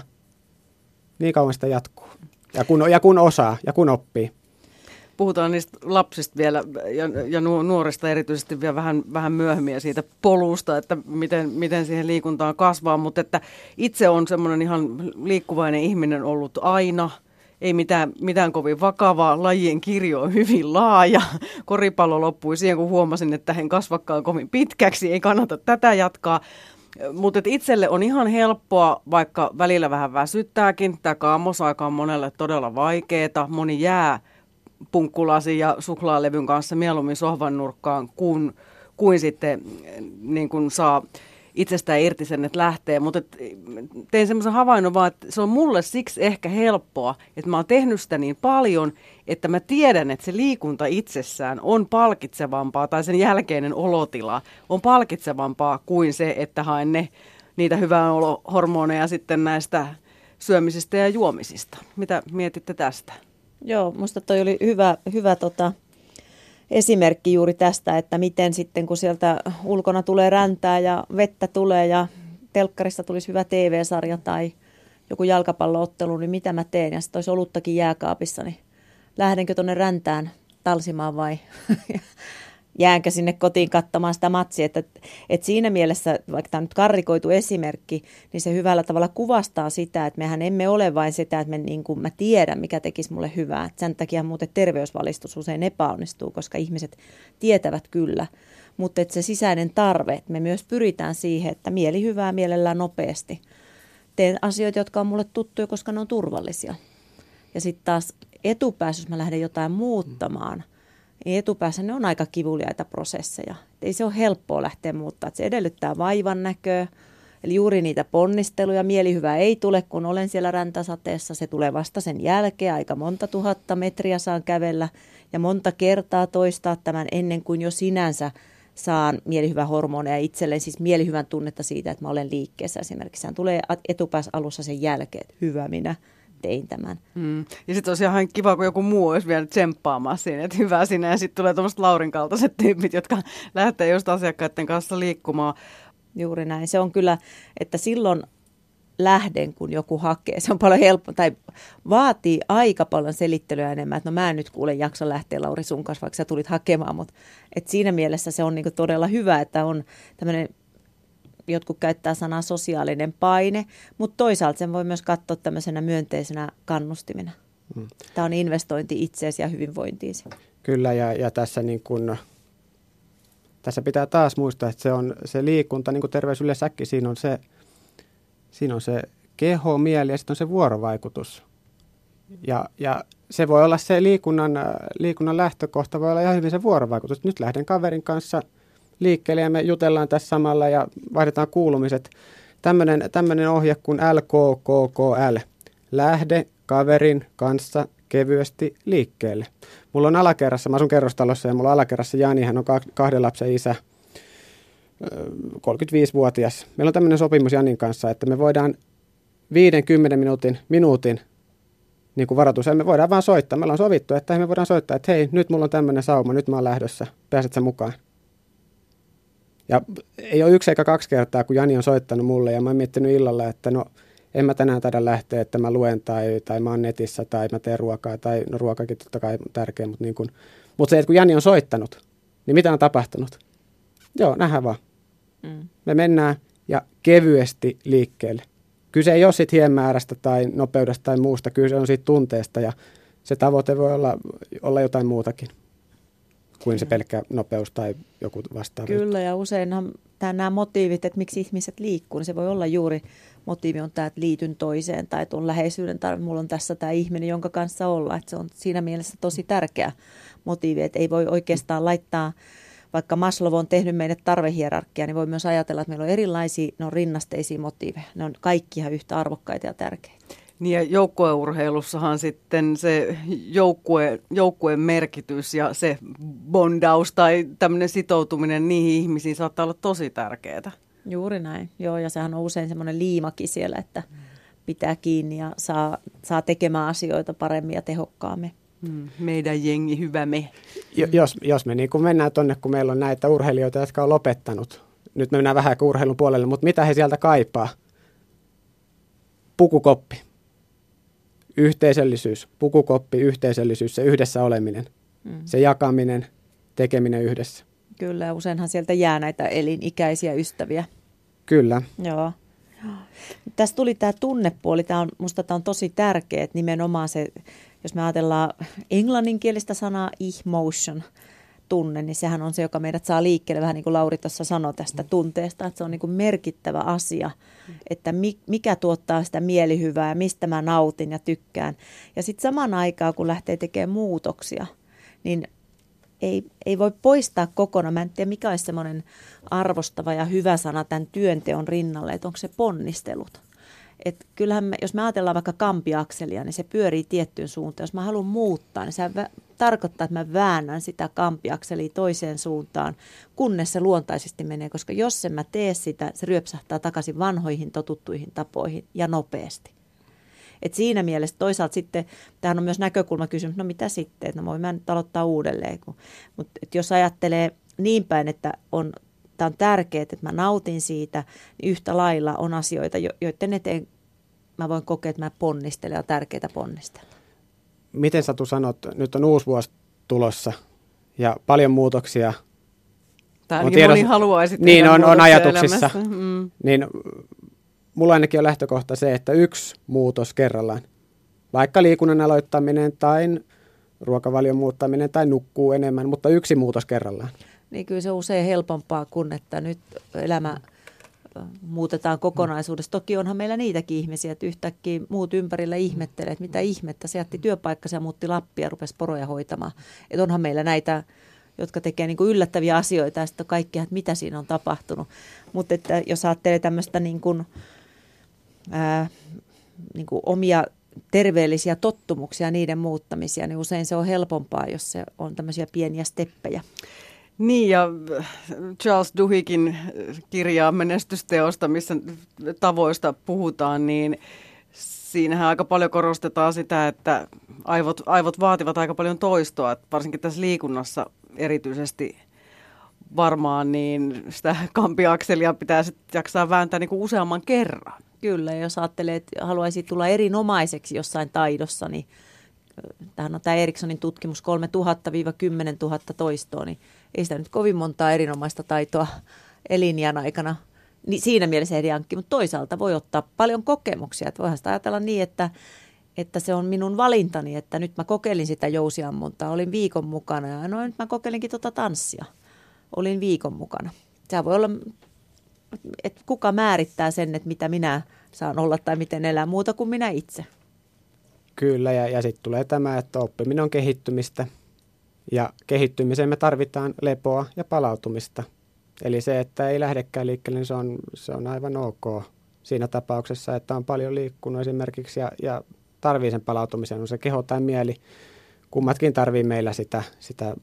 niin kauan sitä jatkuu. Ja kun, ja kun osaa ja kun oppii. Puhutaan niistä lapsista vielä ja, ja nuorista erityisesti vielä vähän, vähän myöhemmin ja siitä polusta, että miten, miten siihen liikuntaan kasvaa. Mutta että itse on semmoinen ihan liikkuvainen ihminen ollut aina – ei mitään, mitään kovin vakavaa. Lajien kirjo on hyvin laaja. Koripallo loppui siihen, kun huomasin, että en kasvakaan kovin pitkäksi. Ei kannata tätä jatkaa. Mutta itselle on ihan helppoa, vaikka välillä vähän väsyttääkin. Tämä kaamosaika on monelle todella vaikeaa. Moni jää punkkulasi ja suklaalevyn kanssa mieluummin sohvan nurkkaan, kuin, kuin sitten niin kun saa itsestään irti sen, että lähtee. Mutta tein semmoisen havainnon vaan, että se on mulle siksi ehkä helppoa, että mä oon tehnyt sitä niin paljon, että mä tiedän, että se liikunta itsessään on palkitsevampaa tai sen jälkeinen olotila on palkitsevampaa kuin se, että haen ne, niitä hyvää hormoneja sitten näistä syömisistä ja juomisista. Mitä mietitte tästä? Joo, musta toi oli hyvä, hyvä tota, esimerkki juuri tästä, että miten sitten kun sieltä ulkona tulee räntää ja vettä tulee ja telkkarista tulisi hyvä TV-sarja tai joku jalkapalloottelu, niin mitä mä teen? Ja sitten olisi oluttakin jääkaapissa, niin lähdenkö tuonne räntään talsimaan vai jäänkö sinne kotiin katsomaan sitä matsia. Että, että siinä mielessä, vaikka tämä on nyt karrikoitu esimerkki, niin se hyvällä tavalla kuvastaa sitä, että mehän emme ole vain sitä, että me niin kuin, mä tiedän, mikä tekisi mulle hyvää. Että sen takia muuten terveysvalistus usein epäonnistuu, koska ihmiset tietävät kyllä. Mutta että se sisäinen tarve, että me myös pyritään siihen, että mieli hyvää mielellään nopeasti. Teen asioita, jotka on mulle tuttuja, koska ne on turvallisia. Ja sitten taas etupäässä, jos mä lähden jotain muuttamaan – niin etupäässä ne on aika kivuliaita prosesseja. Ei se ole helppoa lähteä muuttaa. Se edellyttää vaivan näköä, eli juuri niitä ponnisteluja. Mielihyvä ei tule, kun olen siellä räntäsateessa. Se tulee vasta sen jälkeen. Aika monta tuhatta metriä saan kävellä ja monta kertaa toistaa tämän ennen kuin jo sinänsä saan mielihyvän hormoneja itselleen, siis mielihyvän tunnetta siitä, että mä olen liikkeessä esimerkiksi. Sehän tulee etupäässä alussa sen jälkeen, että hyvä minä tein tämän. Mm. Ja sitten olisi ihan kiva, kun joku muu olisi vielä tsemppaamaan siinä, että hyvä sinä. Ja sitten tulee tuommoiset Laurin kaltaiset tyypit, jotka lähtee just asiakkaiden kanssa liikkumaan. Juuri näin. Se on kyllä, että silloin lähden, kun joku hakee. Se on paljon helppo, tai vaatii aika paljon selittelyä enemmän, että no mä en nyt kuule jaksa lähteä Lauri sun kanssa, vaikka sä tulit hakemaan, mutta et siinä mielessä se on niinku todella hyvä, että on tämmöinen jotkut käyttää sanaa sosiaalinen paine, mutta toisaalta sen voi myös katsoa tämmöisenä myönteisenä kannustimena. Hmm. Tämä on investointi itseesi ja hyvinvointiisi. Kyllä, ja, ja tässä, niin kun, tässä pitää taas muistaa, että se, on, se liikunta, niin kuin terveys yleensäkin, siinä on se, siinä on se keho, mieli ja sitten on se vuorovaikutus. Ja, ja se voi olla se liikunnan, liikunnan lähtökohta, voi olla ihan hyvin se vuorovaikutus. Nyt lähden kaverin kanssa liikkeelle ja me jutellaan tässä samalla ja vaihdetaan kuulumiset. Tämmöinen ohje kuin LKKKL. Lähde kaverin kanssa kevyesti liikkeelle. Mulla on alakerrassa, mä asun kerrostalossa ja mulla on alakerrassa Jani, hän on kahden lapsen isä, 35-vuotias. Meillä on tämmöinen sopimus Janin kanssa, että me voidaan 50 minuutin, minuutin niin kuin varoitus. Me voidaan vaan soittaa. Meillä on sovittu, että me voidaan soittaa, että hei, nyt mulla on tämmöinen sauma, nyt mä oon lähdössä. Pääset sä mukaan? Ja ei ole yksi eikä kaksi kertaa, kun Jani on soittanut mulle ja mä oon miettinyt illalla, että no en mä tänään taida lähteä, että mä luen tai, tai mä oon netissä tai mä teen ruokaa tai no ruokakin totta kai tärkeä, mutta, niin kun, mutta se, että kun Jani on soittanut, niin mitä on tapahtunut? Joo, nähdään vaan. Mm. Me mennään ja kevyesti liikkeelle. Kyse ei ole siitä hienmäärästä tai nopeudesta tai muusta, kyse on siitä tunteesta ja se tavoite voi olla, olla jotain muutakin kuin se pelkkä nopeus tai joku vastaava. Kyllä, ja useinhan nämä motiivit, että miksi ihmiset liikkuu, niin se voi olla juuri motiivi on tämä, että liityn toiseen tai tuon läheisyyden tai mulla on tässä tämä ihminen, jonka kanssa olla. Että se on siinä mielessä tosi tärkeä motiivi, että ei voi oikeastaan laittaa, vaikka Maslow on tehnyt meille tarvehierarkia, niin voi myös ajatella, että meillä on erilaisia, ne on rinnasteisia motiiveja. Ne on kaikki ihan yhtä arvokkaita ja tärkeitä. Niin ja joukkueurheilussahan sitten se joukkue, joukkueen merkitys ja se bondaus tai tämmöinen sitoutuminen niihin ihmisiin saattaa olla tosi tärkeää. Juuri näin, joo, ja sehän on usein semmoinen liimakin siellä, että pitää kiinni ja saa, saa tekemään asioita paremmin ja tehokkaammin. Hmm, meidän jengi, hyvä me. Jos, jos me niin kuin mennään tuonne, kun meillä on näitä urheilijoita, jotka on lopettanut, nyt me mennään vähän urheilun puolelle, mutta mitä he sieltä kaipaa? Pukukoppi yhteisöllisyys, pukukoppi, yhteisöllisyys, se yhdessä oleminen, mm. se jakaminen, tekeminen yhdessä. Kyllä, useinhan sieltä jää näitä elinikäisiä ystäviä. Kyllä. Joo. Tässä tuli tämä tunnepuoli, tämä on, musta tämä on tosi tärkeä, että nimenomaan se, jos me ajatellaan englanninkielistä sanaa emotion, tunne, niin sehän on se, joka meidät saa liikkeelle, vähän niin kuin Lauri tuossa sanoi tästä mm. tunteesta, että se on niin kuin merkittävä asia, mm. että mikä tuottaa sitä mielihyvää, mistä mä nautin ja tykkään. Ja sitten saman aikaan, kun lähtee tekemään muutoksia, niin ei, ei voi poistaa kokonaan. Mä en tiedä, mikä olisi semmoinen arvostava ja hyvä sana tämän työnteon rinnalle, että onko se ponnistelut. Et kyllähän me, jos me ajatellaan vaikka kampiakselia, niin se pyörii tiettyyn suuntaan. Jos mä haluan muuttaa, niin se tarkoittaa, että mä väännän sitä kampiakselia toiseen suuntaan, kunnes se luontaisesti menee. Koska jos en mä tee sitä, se ryöpsähtää takaisin vanhoihin totuttuihin tapoihin ja nopeasti. Et siinä mielessä toisaalta sitten, tähän on myös näkökulmakysymys, no mitä sitten, että no voin mä nyt aloittaa uudelleen. Mutta jos ajattelee niin päin, että on tämä on tärkeää, että mä nautin siitä, niin yhtä lailla on asioita, joiden eteen mä voin kokea, että mä ponnistelen ja on tärkeää ponnistella. Miten Satu sanot, nyt on uusi vuosi tulossa ja paljon muutoksia. Tai on tiedos... moni haluaisi Niin, on, on ajatuksissa. Mm. Niin mulla ainakin on lähtökohta se, että yksi muutos kerrallaan. Vaikka liikunnan aloittaminen tai ruokavalion muuttaminen tai nukkuu enemmän, mutta yksi muutos kerrallaan niin kyllä se on usein helpompaa kuin, että nyt elämä muutetaan kokonaisuudessa. Toki onhan meillä niitäkin ihmisiä, että yhtäkkiä muut ympärillä ihmettelee, että mitä ihmettä. Se jätti työpaikkansa ja muutti Lappia ja rupesi poroja hoitamaan. Että onhan meillä näitä, jotka tekee niin kuin yllättäviä asioita ja sitten kaikkea, että mitä siinä on tapahtunut. Mutta että jos ajattelee tämmöistä niin kuin, ää, niin kuin omia terveellisiä tottumuksia, niiden muuttamisia, niin usein se on helpompaa, jos se on tämmöisiä pieniä steppejä. Niin ja Charles Duhikin kirjaa menestysteosta, missä tavoista puhutaan, niin siinähän aika paljon korostetaan sitä, että aivot, aivot vaativat aika paljon toistoa, että varsinkin tässä liikunnassa erityisesti varmaan, niin sitä kampiakselia pitää sitten jaksaa vääntää niin kuin useamman kerran. Kyllä, jos ajattelee, että haluaisi tulla erinomaiseksi jossain taidossa, niin tähän on tämä Erikssonin tutkimus 3000-10 000 toistoa, niin ei sitä nyt kovin montaa erinomaista taitoa elinjään aikana niin siinä mielessä eri ankki, mutta toisaalta voi ottaa paljon kokemuksia. Että voihan sitä ajatella niin, että, että se on minun valintani, että nyt mä kokeilin sitä jousiammuntaa, olin viikon mukana ja no nyt mä kokeilinkin tuota tanssia, olin viikon mukana. Se voi olla, että kuka määrittää sen, että mitä minä saan olla tai miten elää muuta kuin minä itse. Kyllä, ja, ja sitten tulee tämä, että oppiminen on kehittymistä, ja kehittymiseen me tarvitaan lepoa ja palautumista. Eli se, että ei lähdekään liikkeelle, niin se on, se on aivan ok siinä tapauksessa, että on paljon liikkunut esimerkiksi ja, ja tarvii sen palautumisen, on se keho tai mieli. Kummatkin tarvii meillä sitä, sitä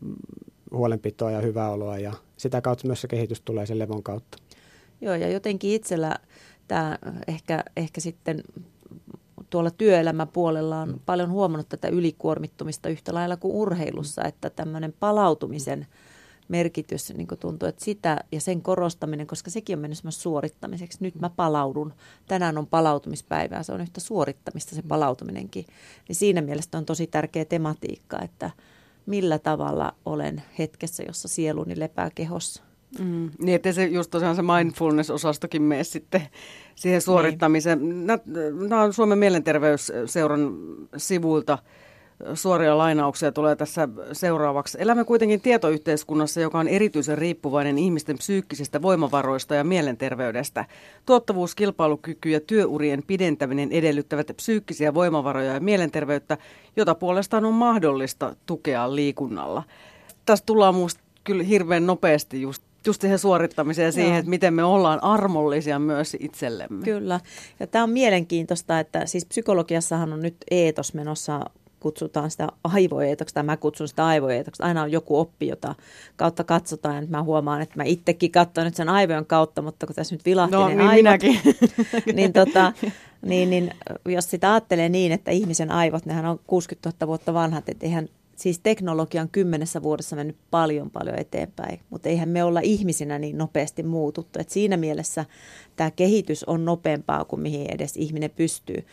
huolenpitoa ja hyvää oloa ja sitä kautta myös se kehitys tulee sen levon kautta. Joo, ja jotenkin itsellä tämä ehkä, ehkä sitten tuolla työelämäpuolella on mm. paljon huomannut tätä ylikuormittumista yhtä lailla kuin urheilussa, että tämmöinen palautumisen merkitys niin tuntuu, että sitä ja sen korostaminen, koska sekin on mennyt suorittamiseksi. Nyt mä palaudun. Tänään on palautumispäivää. Se on yhtä suorittamista se palautuminenkin. Niin siinä mielessä on tosi tärkeä tematiikka, että millä tavalla olen hetkessä, jossa sieluni lepää kehossa. Mm, niin, että se just tosiaan se mindfulness-osastokin mene sitten siihen suorittamiseen. Niin. Nämä on Suomen mielenterveysseuran sivuilta suoria lainauksia tulee tässä seuraavaksi. Elämme kuitenkin tietoyhteiskunnassa, joka on erityisen riippuvainen ihmisten psyykkisistä voimavaroista ja mielenterveydestä. Tuottavuus, kilpailukyky ja työurien pidentäminen edellyttävät psyykkisiä voimavaroja ja mielenterveyttä, jota puolestaan on mahdollista tukea liikunnalla. Tässä tullaan minusta kyllä hirveän nopeasti just just siihen suorittamiseen ja siihen, Joo. että miten me ollaan armollisia myös itsellemme. Kyllä. Ja tämä on mielenkiintoista, että siis psykologiassahan on nyt eetos menossa kutsutaan sitä aivoeetoksi, tai mä kutsun sitä aivoeetoksi. Aina on joku oppi, jota kautta katsotaan. Ja mä huomaan, että mä itsekin katson nyt sen aivojen kautta, mutta kun tässä nyt vilahti no, niin aivot, minäkin. niin, tota, niin, niin, jos sitä ajattelee niin, että ihmisen aivot, nehän on 60 000 vuotta vanhat, että eihän siis teknologia on kymmenessä vuodessa mennyt paljon paljon eteenpäin, mutta eihän me olla ihmisinä niin nopeasti muututtu. Et siinä mielessä tämä kehitys on nopeampaa kuin mihin edes ihminen pystyy.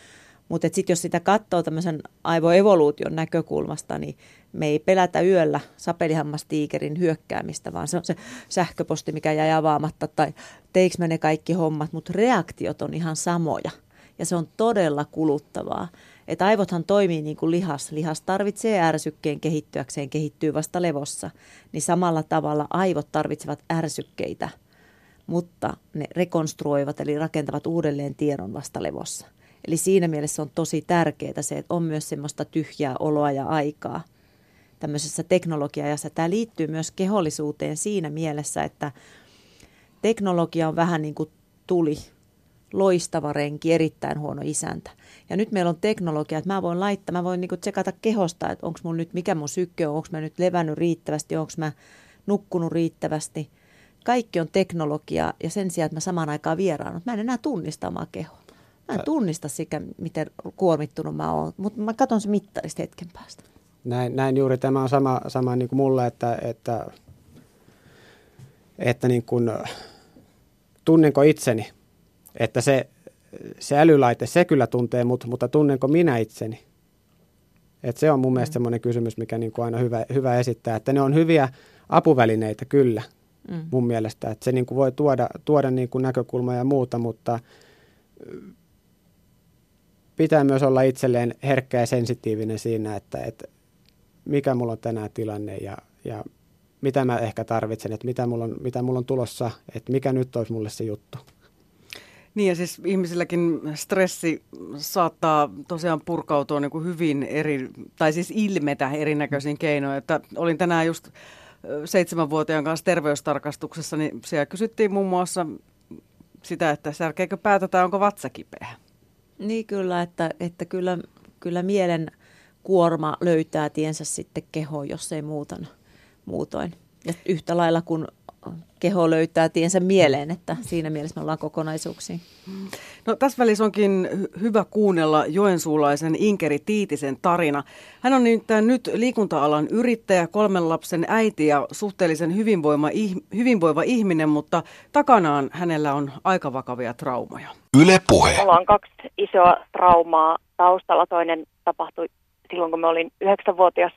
Mutta sitten jos sitä katsoo tämmöisen aivoevoluution näkökulmasta, niin me ei pelätä yöllä sapelihammastiikerin hyökkäämistä, vaan se on se sähköposti, mikä jäi avaamatta, tai teikö me ne kaikki hommat, mutta reaktiot on ihan samoja. Ja se on todella kuluttavaa. Että aivothan toimii niin kuin lihas. Lihas tarvitsee ärsykkeen kehittyäkseen, kehittyy vasta levossa. Niin samalla tavalla aivot tarvitsevat ärsykkeitä, mutta ne rekonstruoivat eli rakentavat uudelleen tiedon vasta levossa. Eli siinä mielessä on tosi tärkeää se, että on myös semmoista tyhjää oloa ja aikaa tämmöisessä teknologiajassa. Tämä liittyy myös kehollisuuteen siinä mielessä, että teknologia on vähän niin kuin tuli, loistava renki, erittäin huono isäntä. Ja nyt meillä on teknologia, että mä voin laittaa, mä voin niinku tsekata kehosta, että onko mun nyt, mikä mun sykke on, onko mä nyt levännyt riittävästi, onko mä nukkunut riittävästi. Kaikki on teknologia ja sen sijaan, että mä samaan aikaan vieraan, mä en enää tunnista omaa kehoa. Mä en tunnista sitä, miten kuormittunut mä oon, mutta mä katson se mittarista hetken päästä. Näin, näin juuri tämä on sama, sama niin kuin mulle, että, että, että niin kuin, tunnenko itseni, että se, se älylaite, se kyllä tuntee mut, mutta tunnenko minä itseni? Et se on mun mielestä mm. semmoinen kysymys, mikä niin kuin aina hyvä, hyvä esittää, että ne on hyviä apuvälineitä kyllä mm. mun mielestä, että se niin kuin voi tuoda, tuoda niin kuin näkökulmaa ja muuta, mutta pitää myös olla itselleen herkkä ja sensitiivinen siinä, että, että mikä mulla on tänään tilanne ja, ja mitä mä ehkä tarvitsen, että mitä mulla, on, mitä mulla on tulossa, että mikä nyt olisi mulle se juttu. Niin ja siis ihmisilläkin stressi saattaa tosiaan purkautua niin kuin hyvin eri, tai siis ilmetä erinäköisiin keinoin. Että olin tänään just seitsemänvuotiaan kanssa terveystarkastuksessa, niin siellä kysyttiin muun muassa sitä, että särkeekö päätä tai onko vatsa kipeä. Niin kyllä, että, että kyllä, kyllä mielen kuorma löytää tiensä sitten kehoon, jos ei muutan, muutoin. Ja yhtä lailla kuin keho löytää tiensä mieleen, että siinä mielessä me ollaan kokonaisuuksia. No, tässä välissä onkin hyvä kuunnella joensuulaisen Inkeri Tiitisen tarina. Hän on nyt liikunta-alan yrittäjä, kolmen lapsen äiti ja suhteellisen hyvinvoiva, hyvinvoiva ihminen, mutta takanaan hänellä on aika vakavia traumoja. Yle puhe. Mulla on kaksi isoa traumaa taustalla. Toinen tapahtui silloin, kun me olin yhdeksänvuotias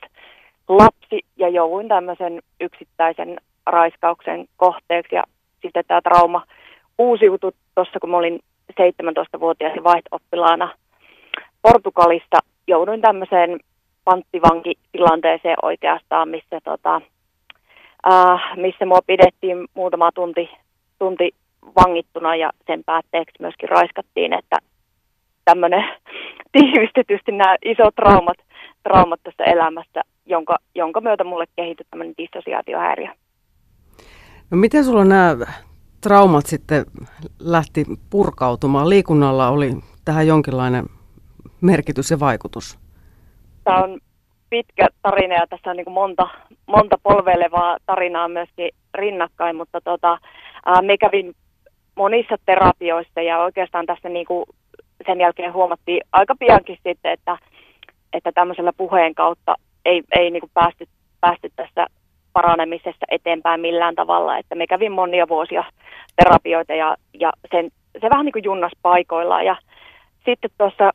lapsi ja jouduin tämmöisen yksittäisen raiskauksen kohteeksi ja sitten tämä trauma uusiutu tuossa, kun mä olin 17-vuotias vaihto-oppilaana Portugalista. Jouduin tämmöiseen panttivankitilanteeseen oikeastaan, missä, tota, äh, missä mua pidettiin muutama tunti, tunti vangittuna ja sen päätteeksi myöskin raiskattiin, että tämmöinen tiivistetysti nämä isot traumat, traumat tässä elämässä, jonka, jonka myötä mulle kehittyi tämmöinen dissosiaatiohäiriö. No miten sulla nämä traumat sitten lähti purkautumaan? Liikunnalla oli tähän jonkinlainen merkitys ja vaikutus? Tämä on pitkä tarina ja tässä on niin monta, monta polveilevaa tarinaa myöskin rinnakkain, mutta tota, ää, me kävin monissa terapioissa ja oikeastaan tässä niin kuin sen jälkeen huomattiin aika piankin sitten, että, että tämmöisellä puheen kautta ei, ei niin kuin päästy, päästy tässä paranemisessa eteenpäin millään tavalla. Että me kävin monia vuosia terapioita ja, ja sen, se vähän niin kuin junnas paikoillaan. Ja sitten tuossa,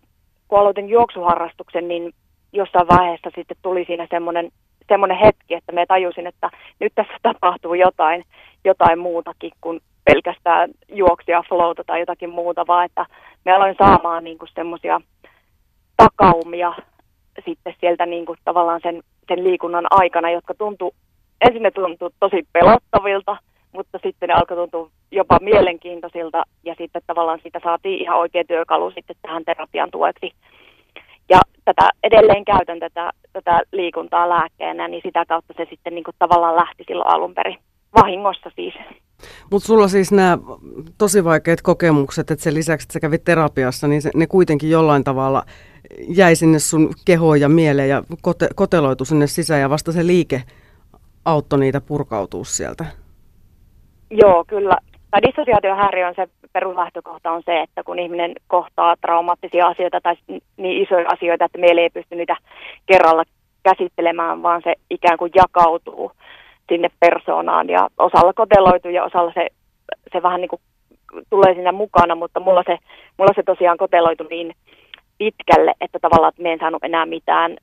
kun aloitin juoksuharrastuksen, niin jossain vaiheessa sitten tuli siinä semmoinen semmoinen hetki, että me tajusin, että nyt tässä tapahtuu jotain, jotain muutakin kuin pelkästään juoksia, flowta tai jotakin muuta, vaan että me aloin saamaan niin kuin semmoisia takaumia sitten sieltä niin kuin tavallaan sen, sen liikunnan aikana, jotka tuntuu, ensin ne tuntuu tosi pelottavilta, mutta sitten ne alkoi tuntua jopa mielenkiintoisilta ja sitten tavallaan siitä saatiin ihan oikea työkalu sitten tähän terapian tueksi. Ja tätä edelleen käytän tätä, tätä liikuntaa lääkkeenä, niin sitä kautta se sitten niin kuin tavallaan lähti silloin alun perin. Vahingossa siis. Mutta sulla siis nämä tosi vaikeat kokemukset, että sen lisäksi, että sä kävit terapiassa, niin se, ne kuitenkin jollain tavalla jäi sinne sun kehoon ja mieleen ja kote, koteloitu sinne sisään ja vasta se liike auttoi niitä purkautua sieltä. Joo, kyllä. Tämä dissosiaatiohäiriö on se peruslähtökohta on se, että kun ihminen kohtaa traumaattisia asioita tai niin isoja asioita, että mieli ei pysty niitä kerralla käsittelemään, vaan se ikään kuin jakautuu sinne persoonaan ja osalla koteloituu ja osalla se, se vähän niin kuin tulee siinä mukana, mutta mulla se, mulla se tosiaan koteloitu niin pitkälle, että tavallaan että me en saanut enää mitään,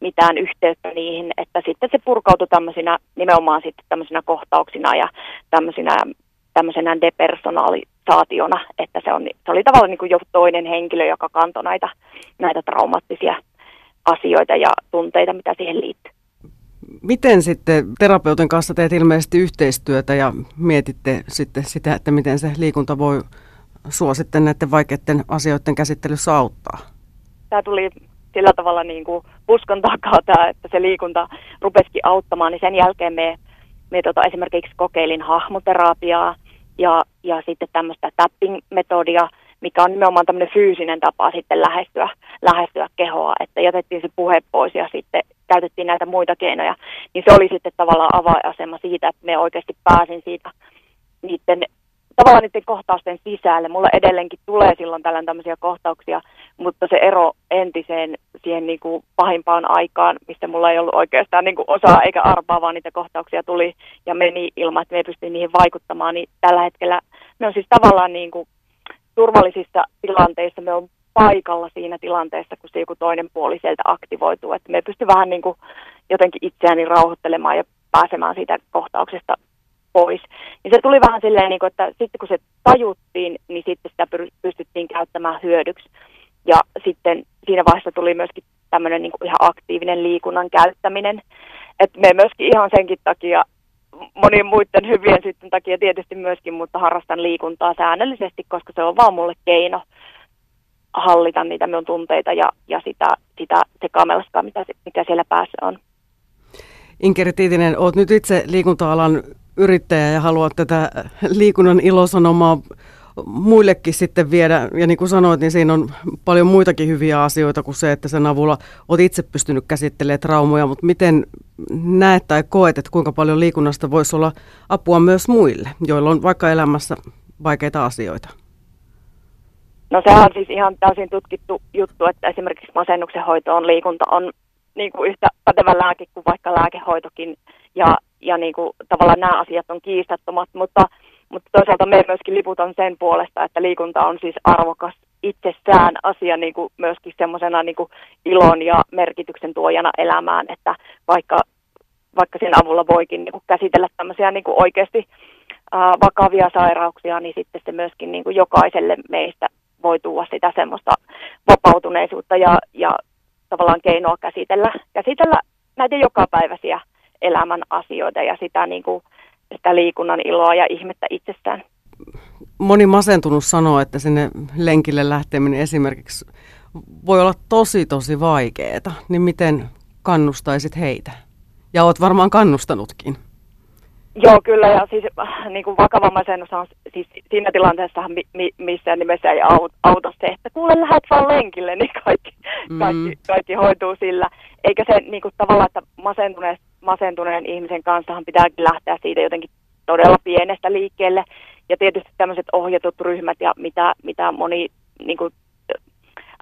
mitään yhteyttä niihin, että sitten se purkautui tämmöisinä, nimenomaan sitten tämmöisinä kohtauksina ja tämmöisinä, tämmöisenä depersonalisaationa, että se, on, se oli tavallaan niin kuin jo toinen henkilö, joka kantoi näitä, näitä traumaattisia asioita ja tunteita, mitä siihen liittyy. Miten sitten terapeutin kanssa teet ilmeisesti yhteistyötä ja mietitte sitten sitä, että miten se liikunta voi sua sitten näiden vaikeiden asioiden käsittelyssä auttaa? Tämä tuli sillä tavalla niin kuin puskon takaa tämä, että se liikunta rupesikin auttamaan, niin sen jälkeen me, me tota, esimerkiksi kokeilin hahmoterapiaa ja, ja sitten tämmöistä tapping-metodia, mikä on nimenomaan tämmöinen fyysinen tapa sitten lähestyä, lähestyä kehoa, että jätettiin se puhe pois ja sitten käytettiin näitä muita keinoja, niin se oli sitten tavallaan avainasema siitä, että me oikeasti pääsin siitä niiden tavallaan niiden kohtausten sisälle. Mulla edelleenkin tulee silloin tällöin tämmöisiä kohtauksia, mutta se ero entiseen siihen niin kuin pahimpaan aikaan, mistä mulla ei ollut oikeastaan niin kuin osaa eikä arpaa, vaan niitä kohtauksia tuli ja meni ilman, että me ei niihin vaikuttamaan, niin tällä hetkellä ne on siis tavallaan niin kuin turvallisissa tilanteissa me on paikalla siinä tilanteessa, kun se joku toinen puoli sieltä aktivoituu. Että me pysty vähän niin kuin jotenkin itseäni rauhoittelemaan ja pääsemään siitä kohtauksesta pois. Niin se tuli vähän silleen, niin kuin, että sitten kun se tajuttiin, niin sitten sitä pystyttiin käyttämään hyödyksi. Ja sitten siinä vaiheessa tuli myöskin tämmöinen niin ihan aktiivinen liikunnan käyttäminen. Että me myöskin ihan senkin takia monien muiden hyvien sitten takia tietysti myöskin, mutta harrastan liikuntaa säännöllisesti, koska se on vaan mulle keino hallita niitä minun tunteita ja, ja sitä, sitä sekamelskaa, mitä, mikä siellä päässä on. Inkeri Tiitinen, olet nyt itse liikunta-alan yrittäjä ja haluat tätä liikunnan ilosanomaa muillekin sitten viedä. Ja niin kuin sanoit, niin siinä on paljon muitakin hyviä asioita kuin se, että sen avulla olet itse pystynyt käsittelemään traumoja. Mutta miten näet tai koet, että kuinka paljon liikunnasta voisi olla apua myös muille, joilla on vaikka elämässä vaikeita asioita? No se on siis ihan täysin tutkittu juttu, että esimerkiksi masennuksen hoito on liikunta on niin kuin yhtä pätevä lääke kuin vaikka lääkehoitokin. Ja, ja niin kuin, tavallaan nämä asiat on kiistattomat, mutta, mutta toisaalta me myöskin liputan sen puolesta, että liikunta on siis arvokas itsessään asia niin kuin myöskin semmoisena niin ilon ja merkityksen tuojana elämään, että vaikka, vaikka sen avulla voikin niin kuin käsitellä tämmöisiä niin kuin oikeasti ää, vakavia sairauksia, niin sitten se myöskin niin kuin jokaiselle meistä voi tuoda sitä semmoista vapautuneisuutta ja, ja tavallaan keinoa käsitellä, käsitellä näitä jokapäiväisiä elämän asioita ja sitä, niin kuin, sitä liikunnan iloa ja ihmettä itsestään. Moni masentunut sanoo, että sinne lenkille lähteminen esimerkiksi voi olla tosi tosi vaikeaa, niin miten kannustaisit heitä? Ja olet varmaan kannustanutkin. Joo, kyllä. Ja siis äh, niin kuin vakava masennus on siis siinä tilanteessa, mi, mi, missään nimessä ei auta se, että kuule lähdet vaan lenkille, niin kaikki, mm. kaikki, kaikki hoituu sillä. Eikä se niin kuin, tavallaan, että masentuneen, masentuneen ihmisen kanssahan pitääkin lähteä siitä jotenkin todella pienestä liikkeelle. Ja tietysti tämmöiset ohjatut ryhmät ja mitä, mitä moni niin kuin,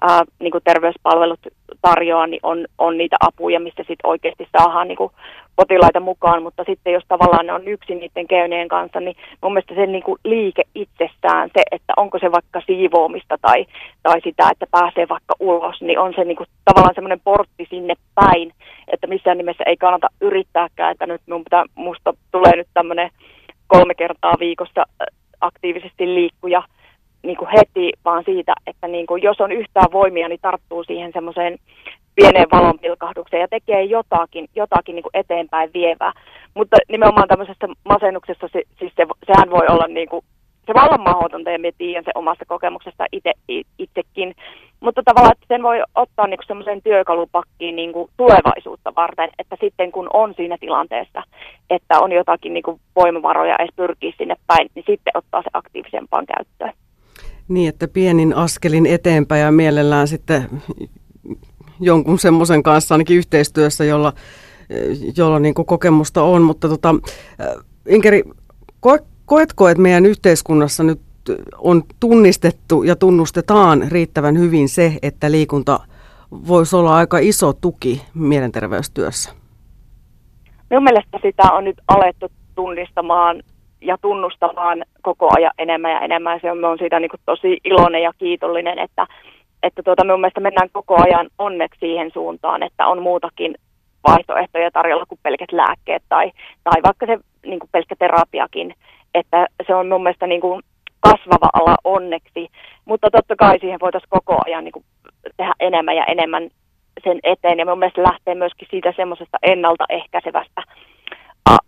ää, niin kuin terveyspalvelut tarjoaa, niin on, on niitä apuja, missä sitten oikeasti saadaan niin kuin potilaita mukaan, mutta sitten jos tavallaan ne on yksin niiden keyneen kanssa, niin mun mielestä se niin kuin liike itsessään, se, että onko se vaikka siivoamista tai, tai sitä, että pääsee vaikka ulos, niin on se niin kuin tavallaan semmoinen portti sinne päin, että missään nimessä ei kannata yrittääkään, että nyt mun pitää, musta tulee nyt tämmöinen kolme kertaa viikossa aktiivisesti liikkuja, niin kuin heti, vaan siitä, että niin kuin, jos on yhtään voimia, niin tarttuu siihen semmoiseen pieneen valonpilkahdukseen ja tekee jotakin, jotakin niin kuin eteenpäin vievää. Mutta nimenomaan tämmöisessä masennuksessa, se, siis se, sehän voi olla niin kuin, se olla mahdotonta ja tiedän se omasta kokemuksesta itse, itsekin. Mutta tavallaan, että sen voi ottaa niin semmoisen työkalupakkiin niin kuin tulevaisuutta varten, että sitten kun on siinä tilanteessa, että on jotakin niin kuin voimavaroja edes pyrkiä sinne päin, niin sitten ottaa se aktiivisempaan käyttöön. Niin, että pienin askelin eteenpäin ja mielellään sitten jonkun semmoisen kanssa ainakin yhteistyössä, jolla, jolla niin kuin kokemusta on. Mutta tota, Inkeri, koetko, että meidän yhteiskunnassa nyt on tunnistettu ja tunnustetaan riittävän hyvin se, että liikunta voisi olla aika iso tuki mielenterveystyössä? Minun mielestä sitä on nyt alettu tunnistamaan ja tunnustamaan koko ajan enemmän ja enemmän. Se on, on siitä niin kuin tosi iloinen ja kiitollinen, että, että tuota, minun mielestä mennään koko ajan onneksi siihen suuntaan, että on muutakin vaihtoehtoja tarjolla kuin pelkät lääkkeet tai, tai vaikka se niin kuin pelkkä terapiakin, että se on mun mielestä niin kuin kasvava ala onneksi, mutta totta kai siihen voitaisiin koko ajan niin kuin tehdä enemmän ja enemmän sen eteen. Ja mun mielestä lähtee myöskin siitä semmoisesta ennaltaehkäisevästä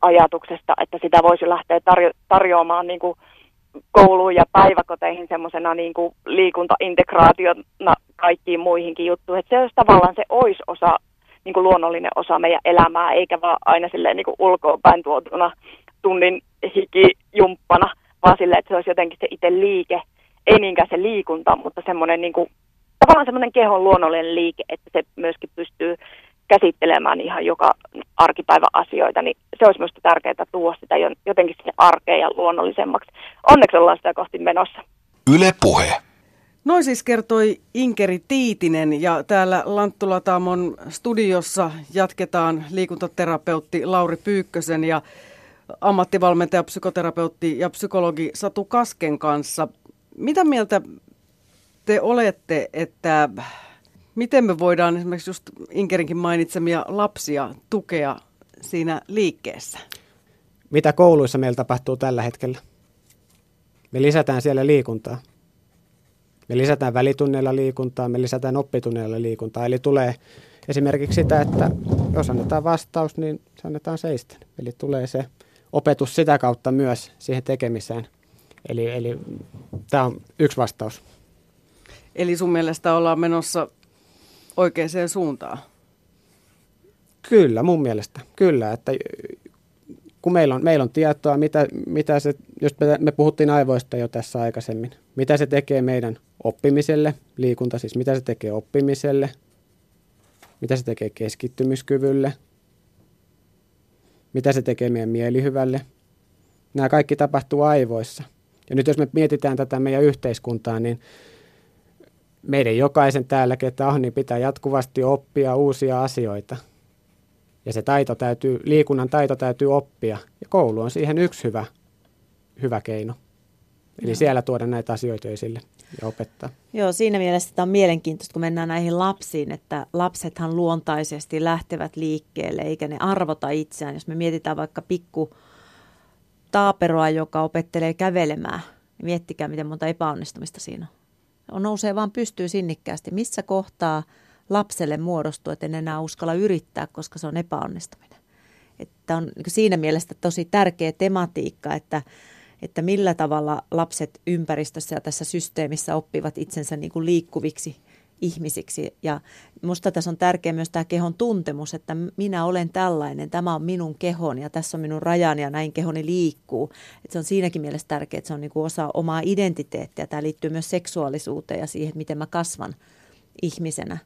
ajatuksesta, että sitä voisi lähteä tarjo- tarjoamaan niin kuin kouluun ja päiväkoteihin semmoisena niin liikuntaintegraationa kaikkiin muihinkin juttuihin. Että se olisi tavallaan se olisi osa, niin kuin luonnollinen osa meidän elämää, eikä vaan aina silleen niin kuin ulkoa päin tuotuna tunnin hikijumppana, vaan silleen, että se olisi jotenkin se itse liike, ei niinkään se liikunta, mutta semmoinen niin kuin, tavallaan semmoinen kehon luonnollinen liike, että se myöskin pystyy käsittelemään ihan joka arkipäivä asioita, niin se olisi minusta tärkeää tuoda sitä jotenkin sinne arkeen ja luonnollisemmaksi. Onneksi ollaan sitä kohti menossa. Yle Puhe. Noin siis kertoi Inkeri Tiitinen ja täällä Lanttulataamon studiossa jatketaan liikuntaterapeutti Lauri Pyykkösen ja ammattivalmentaja, psykoterapeutti ja psykologi Satu Kasken kanssa. Mitä mieltä te olette, että Miten me voidaan esimerkiksi just Inkerinkin mainitsemia lapsia tukea siinä liikkeessä? Mitä kouluissa meillä tapahtuu tällä hetkellä? Me lisätään siellä liikuntaa. Me lisätään välitunneilla liikuntaa, me lisätään oppitunneilla liikuntaa. Eli tulee esimerkiksi sitä, että jos annetaan vastaus, niin se annetaan seistä. Eli tulee se opetus sitä kautta myös siihen tekemiseen. Eli, eli tämä on yksi vastaus. Eli sun mielestä ollaan menossa oikeaan suuntaan? Kyllä, mun mielestä. Kyllä, että kun meillä on, meillä on tietoa, mitä, mitä se, jos me, me puhuttiin aivoista jo tässä aikaisemmin, mitä se tekee meidän oppimiselle, liikunta siis, mitä se tekee oppimiselle, mitä se tekee keskittymiskyvylle, mitä se tekee meidän mielihyvälle. Nämä kaikki tapahtuu aivoissa. Ja nyt jos me mietitään tätä meidän yhteiskuntaa, niin meidän jokaisen täällä, ketä on, niin pitää jatkuvasti oppia uusia asioita. Ja se taito täytyy, liikunnan taito täytyy oppia. Ja koulu on siihen yksi hyvä, hyvä keino. Eli Joo. siellä tuoda näitä asioita esille ja opettaa. Joo, siinä mielessä tämä on mielenkiintoista, kun mennään näihin lapsiin, että lapsethan luontaisesti lähtevät liikkeelle, eikä ne arvota itseään. Jos me mietitään vaikka pikku taaperoa, joka opettelee kävelemään. Miettikää, miten monta epäonnistumista siinä on. On nousee vaan pystyy sinnikkäästi. Missä kohtaa lapselle muodostuu, että en enää uskalla yrittää, koska se on epäonnistuminen. Että on niin siinä mielessä tosi tärkeä tematiikka, että, että millä tavalla lapset ympäristössä ja tässä systeemissä oppivat itsensä niin kuin liikkuviksi ihmisiksi. Ja minusta tässä on tärkeä myös tämä kehon tuntemus, että minä olen tällainen, tämä on minun kehon ja tässä on minun rajani ja näin kehoni liikkuu. Että se on siinäkin mielessä tärkeää, että se on niin kuin osa omaa identiteettiä. Tämä liittyy myös seksuaalisuuteen ja siihen, miten mä kasvan ihmisenä.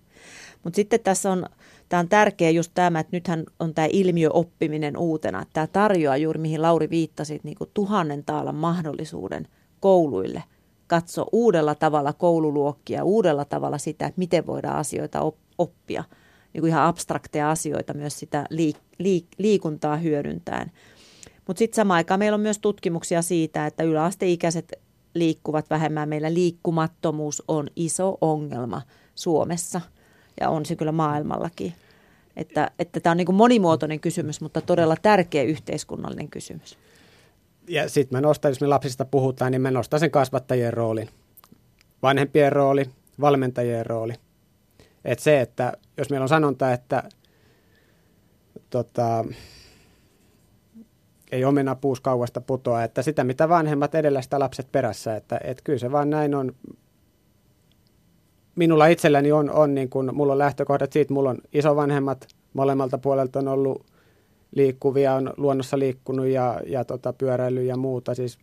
Mutta sitten tässä on, tämä on tärkeä just tämä, että nythän on tämä ilmiöoppiminen uutena. Tämä tarjoaa juuri, mihin Lauri viittasi, niin kuin tuhannen taalan mahdollisuuden kouluille katsoa uudella tavalla koululuokkia, uudella tavalla sitä, että miten voidaan asioita oppia. Niin kuin ihan abstrakteja asioita myös sitä liik- liik- liikuntaa hyödyntäen. Mutta sitten samaan aikaan meillä on myös tutkimuksia siitä, että yläasteikäiset liikkuvat vähemmän. Meillä liikkumattomuus on iso ongelma Suomessa – ja on se kyllä maailmallakin. Että, että tämä on niin kuin monimuotoinen kysymys, mutta todella tärkeä yhteiskunnallinen kysymys. Ja sitten mä nostan, jos me lapsista puhutaan, niin mä nostan sen kasvattajien roolin. Vanhempien rooli, valmentajien rooli. Et se, että jos meillä on sanonta, että tota, ei omena puus kauasta putoa, että sitä mitä vanhemmat edellä sitä lapset perässä, että, että kyllä se vaan näin on minulla itselläni on, on niin kuin, mulla on lähtökohdat siitä, mulla on isovanhemmat molemmalta puolelta on ollut liikkuvia, on luonnossa liikkunut ja, ja tota, pyöräily ja muuta, siis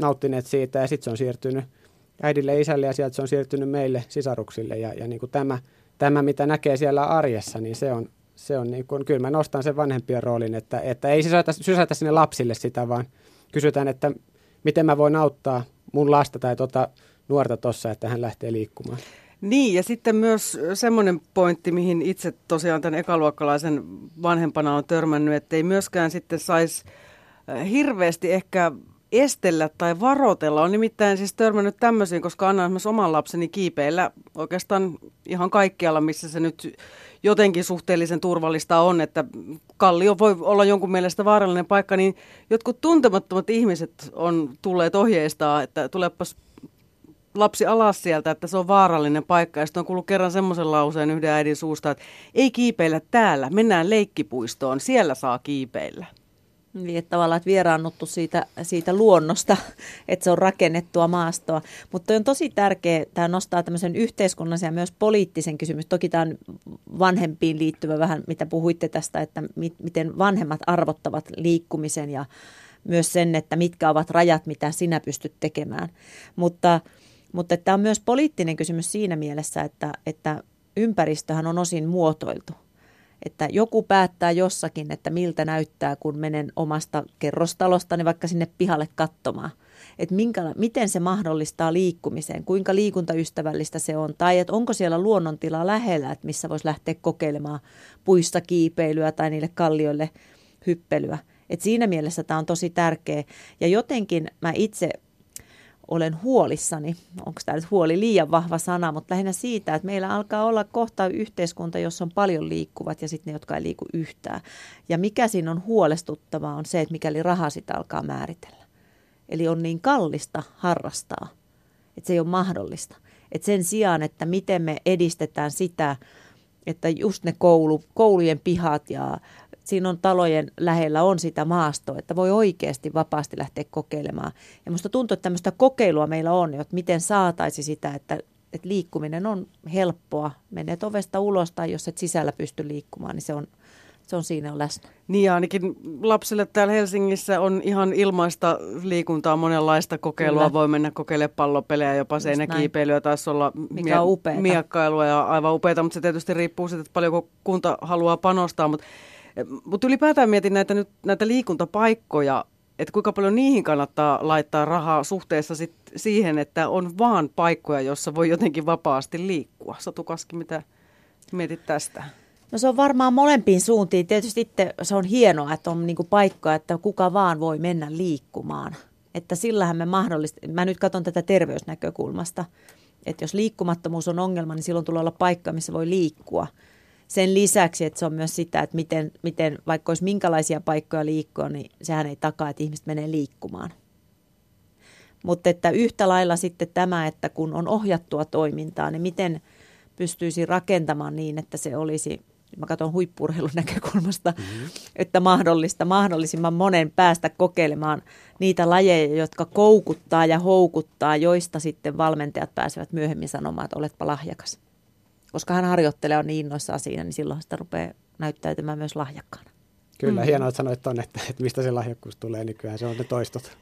nauttineet siitä ja sitten se on siirtynyt äidille ja isälle ja sieltä se on siirtynyt meille sisaruksille ja, ja niin kuin tämä, tämä, mitä näkee siellä arjessa, niin se on, se on niin kuin, kyllä mä nostan sen vanhempien roolin, että, että ei sysätä, sysätä sinne lapsille sitä, vaan kysytään, että miten mä voin auttaa mun lasta tai tota, nuorta tuossa, että hän lähtee liikkumaan. Niin, ja sitten myös semmoinen pointti, mihin itse tosiaan tämän ekaluokkalaisen vanhempana on törmännyt, että ei myöskään sitten saisi äh, hirveästi ehkä estellä tai varotella. On nimittäin siis törmännyt tämmöisiin, koska annan esimerkiksi oman lapseni kiipeillä oikeastaan ihan kaikkialla, missä se nyt jotenkin suhteellisen turvallista on, että kallio voi olla jonkun mielestä vaarallinen paikka, niin jotkut tuntemattomat ihmiset on tulleet ohjeistaa, että tulepas lapsi alas sieltä, että se on vaarallinen paikka. Ja sitten on kuullut kerran semmoisen lauseen yhden äidin suusta, että ei kiipeillä täällä, mennään leikkipuistoon, siellä saa kiipeillä. Niin, että tavallaan että vieraannuttu siitä, siitä luonnosta, että se on rakennettua maastoa. Mutta on tosi tärkeä, tämä nostaa tämmöisen yhteiskunnallisen ja myös poliittisen kysymys. Toki tämä on vanhempiin liittyvä vähän, mitä puhuitte tästä, että mi- miten vanhemmat arvottavat liikkumisen ja myös sen, että mitkä ovat rajat, mitä sinä pystyt tekemään. Mutta mutta tämä on myös poliittinen kysymys siinä mielessä, että, että ympäristöhän on osin muotoiltu. Että joku päättää jossakin, että miltä näyttää, kun menen omasta kerrostalostani vaikka sinne pihalle katsomaan. Että minkä, miten se mahdollistaa liikkumiseen, kuinka liikuntaystävällistä se on, tai että onko siellä luonnontila lähellä, että missä voisi lähteä kokeilemaan puista kiipeilyä tai niille kallioille hyppelyä. Et siinä mielessä tämä on tosi tärkeä. Ja jotenkin mä itse olen huolissani, onko tämä nyt huoli liian vahva sana, mutta lähinnä siitä, että meillä alkaa olla kohta yhteiskunta, jossa on paljon liikkuvat ja sitten ne, jotka ei liiku yhtään. Ja mikä siinä on huolestuttavaa on se, että mikäli raha sitä alkaa määritellä. Eli on niin kallista harrastaa, että se ei ole mahdollista. Et sen sijaan, että miten me edistetään sitä, että just ne koulu, koulujen pihat ja siinä on talojen lähellä on sitä maastoa, että voi oikeasti vapaasti lähteä kokeilemaan. Ja musta tuntuu, että tämmöistä kokeilua meillä on, että miten saataisi sitä, että, että liikkuminen on helppoa. Menet ovesta ulos tai jos et sisällä pysty liikkumaan, niin se on, se on siinä on läsnä. Niin ainakin lapsille täällä Helsingissä on ihan ilmaista liikuntaa, monenlaista kokeilua. Kyllä. Voi mennä kokeilemaan pallopelejä, jopa seinäkiipeilyä, taisi olla Mikä on upeata. miekkailua ja aivan upeita, mutta se tietysti riippuu siitä, että paljonko kunta haluaa panostaa. Mutta mutta ylipäätään mietin näitä, nyt, näitä liikuntapaikkoja, että kuinka paljon niihin kannattaa laittaa rahaa suhteessa sit siihen, että on vaan paikkoja, jossa voi jotenkin vapaasti liikkua. Satu Kaski, mitä mietit tästä? No se on varmaan molempiin suuntiin. Tietysti itse se on hienoa, että on niinku paikka, että kuka vaan voi mennä liikkumaan. Että sillähän me mahdollisesti, mä nyt katson tätä terveysnäkökulmasta, että jos liikkumattomuus on ongelma, niin silloin tulee olla paikka, missä voi liikkua – sen lisäksi, että se on myös sitä, että miten, miten vaikka olisi minkälaisia paikkoja liikkua, niin sehän ei takaa, että ihmiset menee liikkumaan. Mutta että yhtä lailla sitten tämä, että kun on ohjattua toimintaa, niin miten pystyisi rakentamaan niin, että se olisi, mä katson huippurheilun näkökulmasta, mm-hmm. että mahdollista mahdollisimman monen päästä kokeilemaan niitä lajeja, jotka koukuttaa ja houkuttaa, joista sitten valmentajat pääsevät myöhemmin sanomaan, että oletpa lahjakas. Koska hän harjoittelee on niin innoissaan siinä, niin silloin sitä rupeaa näyttäytymään myös lahjakkaana. Kyllä, mm. hienoa, että sanoit tuonne, että, että mistä se lahjakkuus tulee, niin kyllähän se on ne toistot.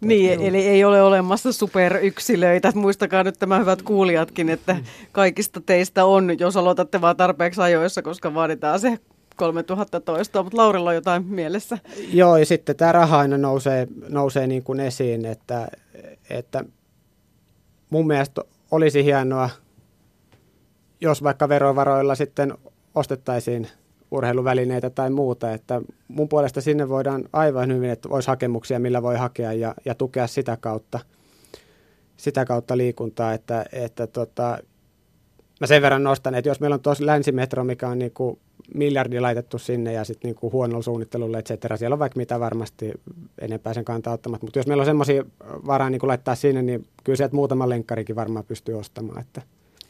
Niin, eli ei ole olemassa superyksilöitä. Muistakaa nyt tämä hyvät kuulijatkin, että kaikista teistä on, jos aloitatte vaan tarpeeksi ajoissa, koska vaaditaan se 3000 toistoa, mutta Laurilla on jotain mielessä. Joo, ja sitten tämä raha aina nousee, nousee niin kuin esiin, että, että mun mielestä olisi hienoa, jos vaikka verovaroilla sitten ostettaisiin urheiluvälineitä tai muuta, että mun puolesta sinne voidaan aivan hyvin, että olisi hakemuksia, millä voi hakea ja, ja tukea sitä kautta, sitä kautta liikuntaa, että, että tota, mä sen verran nostan, että jos meillä on tuossa länsimetro, mikä on niin kuin miljardi laitettu sinne ja sitten niin huonolla suunnittelulla, et cetera. Siellä on vaikka mitä varmasti enempää sen kantaa ottamatta. Mutta jos meillä on semmoisia varaa niin laittaa sinne, niin kyllä sieltä muutama lenkkarikin varmaan pystyy ostamaan. Että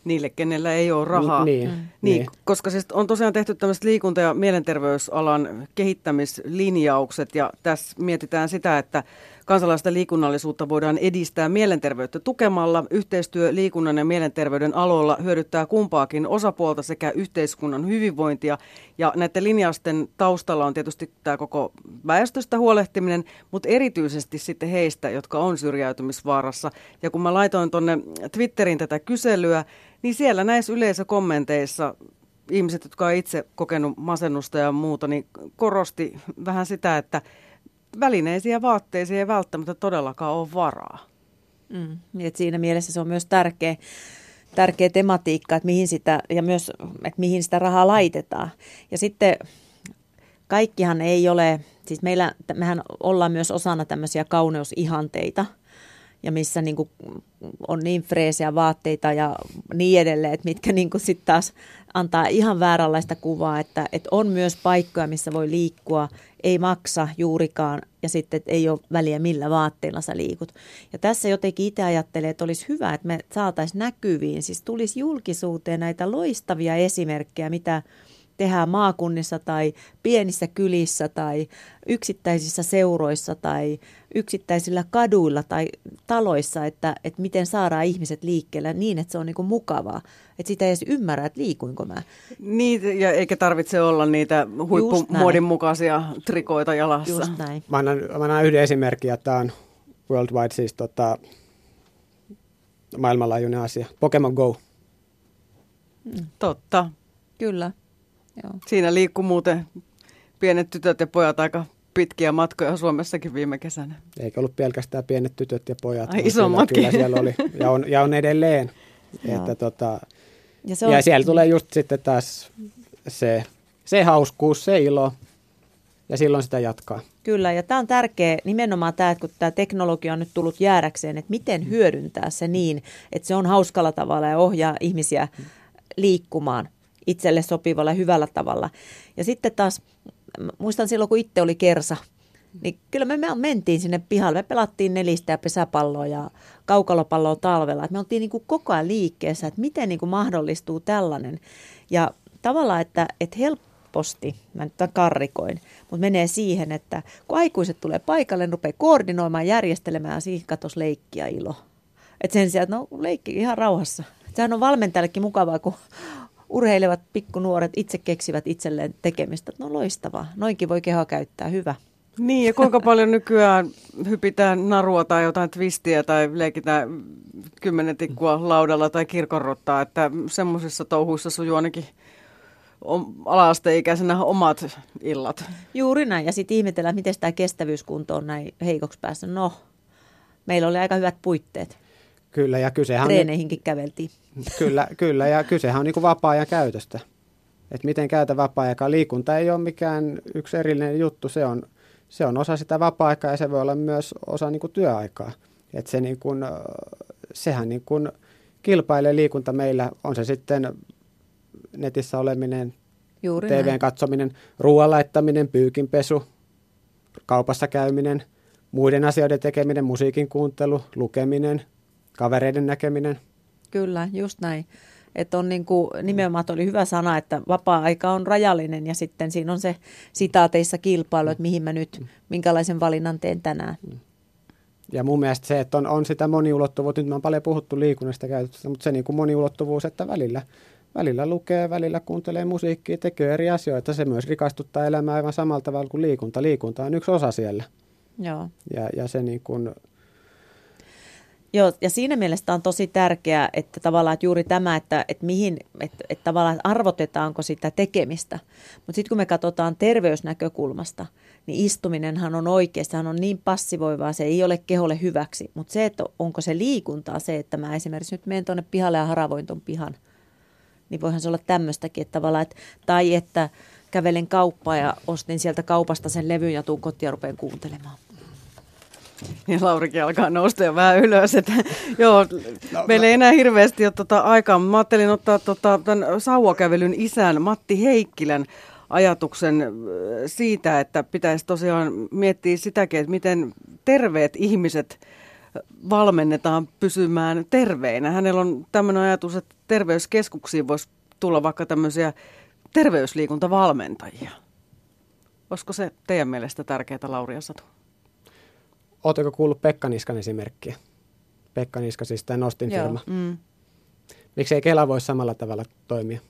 niille, kenellä ei ole rahaa. Niin, mm. niin, niin. Koska siis on tosiaan tehty tämmöiset liikunta- ja mielenterveysalan kehittämislinjaukset ja tässä mietitään sitä, että kansalaisten liikunnallisuutta voidaan edistää mielenterveyttä tukemalla. Yhteistyö liikunnan ja mielenterveyden aloilla hyödyttää kumpaakin osapuolta sekä yhteiskunnan hyvinvointia. Ja näiden linjausten taustalla on tietysti tämä koko väestöstä huolehtiminen, mutta erityisesti sitten heistä, jotka on syrjäytymisvaarassa. Ja kun mä laitoin tuonne Twitteriin tätä kyselyä, niin siellä näissä yleisökommenteissa ihmiset, jotka ovat itse kokenut masennusta ja muuta, niin korosti vähän sitä, että välineisiin ja vaatteisiin ei välttämättä todellakaan ole varaa. Mm, niin että siinä mielessä se on myös tärkeä, tärkeä tematiikka, että mihin sitä, ja myös, että mihin sitä rahaa laitetaan. Ja sitten kaikkihan ei ole, siis meillä, mehän ollaan myös osana tämmöisiä kauneusihanteita – ja missä niin kuin on niin freesiä vaatteita ja niin edelleen, että mitkä niin sitten taas antaa ihan vääränlaista kuvaa, että, että on myös paikkoja, missä voi liikkua, ei maksa juurikaan ja sitten ei ole väliä millä vaatteilla sä liikut. Ja tässä jotenkin itse ajattelee, että olisi hyvä, että me saataisiin näkyviin, siis tulisi julkisuuteen näitä loistavia esimerkkejä, mitä tehdään maakunnissa tai pienissä kylissä tai yksittäisissä seuroissa tai yksittäisillä kaduilla tai taloissa, että, että miten saadaan ihmiset liikkeelle niin, että se on niin kuin mukavaa. Että sitä ei edes ymmärrä, että liikuinko mä. Niin, ja eikä tarvitse olla niitä huippumuodin mukaisia trikoita jalassa. Just näin. Mä annan, mä annan yhden esimerkin, että tämä on worldwide siis tota, maailmanlaajuinen asia. Pokemon Go. Mm. Totta. Kyllä. Joo. Siinä liikkuu muuten pienet tytöt ja pojat aika pitkiä matkoja Suomessakin viime kesänä. Eikä ollut pelkästään pienet tytöt ja pojat. Ai isommatkin. Kyllä, kyllä siellä oli, ja on, ja on edelleen. että tota, ja, se on... ja siellä tulee just sitten taas se, se hauskuus, se ilo, ja silloin sitä jatkaa. Kyllä, ja tämä on tärkeä nimenomaan tämä, että kun tämä teknologia on nyt tullut jäädäkseen, että miten hyödyntää se niin, että se on hauskalla tavalla ja ohjaa ihmisiä liikkumaan itselle sopivalla hyvällä tavalla. Ja sitten taas, muistan silloin kun itse oli kersa, niin kyllä me, me mentiin sinne pihalle. Me pelattiin nelistä ja pesäpalloa ja kaukalopalloa talvella. Et me oltiin niin kuin koko ajan liikkeessä, että miten niin kuin mahdollistuu tällainen. Ja tavallaan, että, että helposti, mä nyt tämän karrikoin, mutta menee siihen, että kun aikuiset tulee paikalle, ne rupeaa koordinoimaan, järjestelemään ja siihen katos leikkiä ilo. Että sen sijaan, että no leikki ihan rauhassa. Sehän on valmentajallekin mukavaa, kun urheilevat pikkunuoret itse keksivät itselleen tekemistä. No loistavaa, noinkin voi kehoa käyttää, hyvä. Niin, ja kuinka paljon nykyään hypitään narua tai jotain twistiä tai leikitään kymmenen tikkua laudalla tai kirkonrottaa, että semmoisissa touhuissa sujuu ainakin ala-asteikäisenä omat illat. Juuri näin, ja sitten ihmetellään, miten tämä kestävyyskunto on näin heikoksi päässä. No, meillä oli aika hyvät puitteet. Kyllä, ja kysehän... Treeneihinkin käveltiin. Kyllä, kyllä ja kysehän on niin vapaa-ajan käytöstä. Että miten käytä vapaa-aikaa. Liikunta ei ole mikään yksi erillinen juttu, se on, se on osa sitä vapaa-aikaa ja se voi olla myös osa niin kuin työaikaa. Että se niin kuin, sehän niin kuin kilpailee liikunta meillä, on se sitten netissä oleminen, Juuri TVn näin. katsominen, ruoan laittaminen, pyykinpesu, kaupassa käyminen, muiden asioiden tekeminen, musiikin kuuntelu, lukeminen, kavereiden näkeminen. Kyllä, just näin. Että on niin kuin, nimenomaan oli hyvä sana, että vapaa-aika on rajallinen ja sitten siinä on se sitaateissa kilpailu, että mihin mä nyt, minkälaisen valinnan teen tänään. Ja mun mielestä se, että on, on sitä moniulottuvuutta, nyt me on paljon puhuttu liikunnasta käytöstä, mutta se niin kuin moniulottuvuus, että välillä, välillä lukee, välillä kuuntelee musiikkia, tekee eri asioita, se myös rikastuttaa elämää aivan samalla tavalla kuin liikunta. Liikunta on yksi osa siellä. Joo. Ja, ja se niin kuin, Joo, ja siinä mielessä on tosi tärkeää, että tavallaan että juuri tämä, että, että mihin, että, että tavallaan että arvotetaanko sitä tekemistä. Mutta sitten kun me katsotaan terveysnäkökulmasta, niin istuminenhan on oikeasti, sehän on niin passivoivaa, se ei ole keholle hyväksi. Mutta se, että onko se liikuntaa se, että mä esimerkiksi nyt menen tuonne pihalle ja haravoin ton pihan, niin voihan se olla tämmöistäkin, että tavallaan, että, tai että kävelen kauppaan ja ostin sieltä kaupasta sen levyn ja tuun kotiin ja rupean kuuntelemaan. Ja Laurikin alkaa nousta jo vähän ylös. Että, joo, no, meillä ei enää hirveästi ole tota aikaa. Mä ajattelin ottaa tota, tämän sauvakävelyn isän Matti Heikkilän ajatuksen siitä, että pitäisi tosiaan miettiä sitäkin, että miten terveet ihmiset valmennetaan pysymään terveinä. Hänellä on tämmöinen ajatus, että terveyskeskuksiin voisi tulla vaikka tämmöisiä terveysliikuntavalmentajia. Olisiko se teidän mielestä tärkeää, Lauri ja Satu? Oletteko kuullut Pekka Niskan esimerkkiä? Pekka Niska, siis tämä Nostin Joo. firma. Mm. Miksi ei Kela voi samalla tavalla toimia?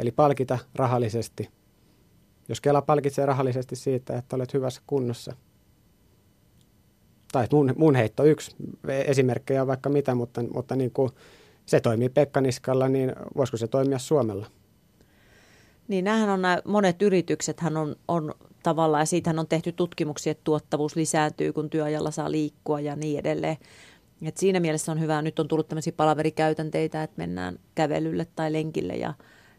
Eli palkita rahallisesti. Jos Kela palkitsee rahallisesti siitä, että olet hyvässä kunnossa. Tai mun, mun heitto yksi esimerkkejä on vaikka mitä, mutta, mutta niin kuin se toimii Pekka Niskalla, niin voisiko se toimia Suomella? Niin näähän on nämä monet yrityksethän on, on tavallaan, ja siitähän on tehty tutkimuksia, että tuottavuus lisääntyy, kun työajalla saa liikkua ja niin edelleen. Et siinä mielessä on hyvä, nyt on tullut tämmöisiä palaverikäytänteitä, että mennään kävelylle tai lenkille ja,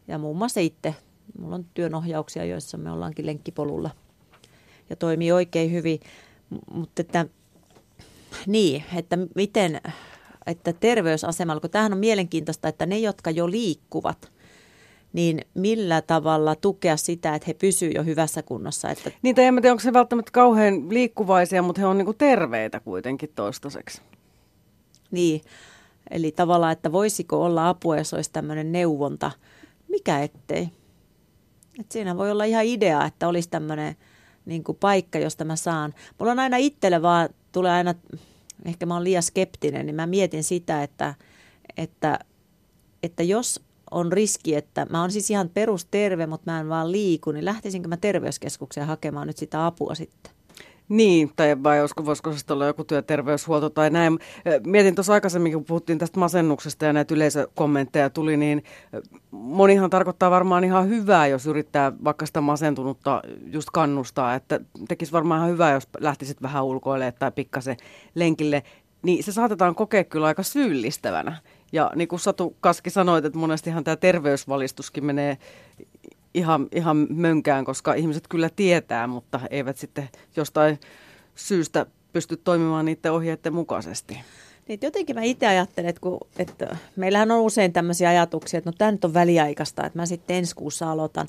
ja muun muassa itse. Mulla on työnohjauksia, joissa me ollaankin lenkkipolulla ja toimii oikein hyvin. Mutta että, niin, että miten, että terveysasemalla, kun tämähän on mielenkiintoista, että ne, jotka jo liikkuvat, niin millä tavalla tukea sitä, että he pysyvät jo hyvässä kunnossa. Että, Niin, tai en tiedä, onko se välttämättä kauhean liikkuvaisia, mutta he on niinku terveitä kuitenkin toistaiseksi. niin, eli tavallaan, että voisiko olla apua, jos olisi tämmöinen neuvonta. Mikä ettei? Et siinä voi olla ihan idea, että olisi tämmöinen niin paikka, josta mä saan. Mulla on aina itselle vaan, tulee aina, ehkä mä oon liian skeptinen, niin mä mietin sitä, että, että, että jos on riski, että mä oon siis ihan perusterve, mutta mä en vaan liiku, niin lähtisinkö mä terveyskeskukseen hakemaan nyt sitä apua sitten? Niin, tai vai olisiko, voisiko se olla joku työterveyshuolto tai näin. Mietin tuossa aikaisemmin, kun puhuttiin tästä masennuksesta ja näitä yleisökommentteja tuli, niin monihan tarkoittaa varmaan ihan hyvää, jos yrittää vaikka sitä masentunutta just kannustaa, että tekisi varmaan ihan hyvää, jos lähtisit vähän ulkoille tai pikkasen lenkille, niin se saatetaan kokea kyllä aika syyllistävänä. Ja niin kuin Satu Kaski sanoit, että monestihan tämä terveysvalistuskin menee ihan, ihan mönkään, koska ihmiset kyllä tietää, mutta eivät sitten jostain syystä pysty toimimaan niiden ohjeiden mukaisesti. Niin, jotenkin mä itse ajattelen, että, kun, että meillähän on usein tämmöisiä ajatuksia, että no tämä nyt on väliaikaista, että mä sitten ensi kuussa aloitan.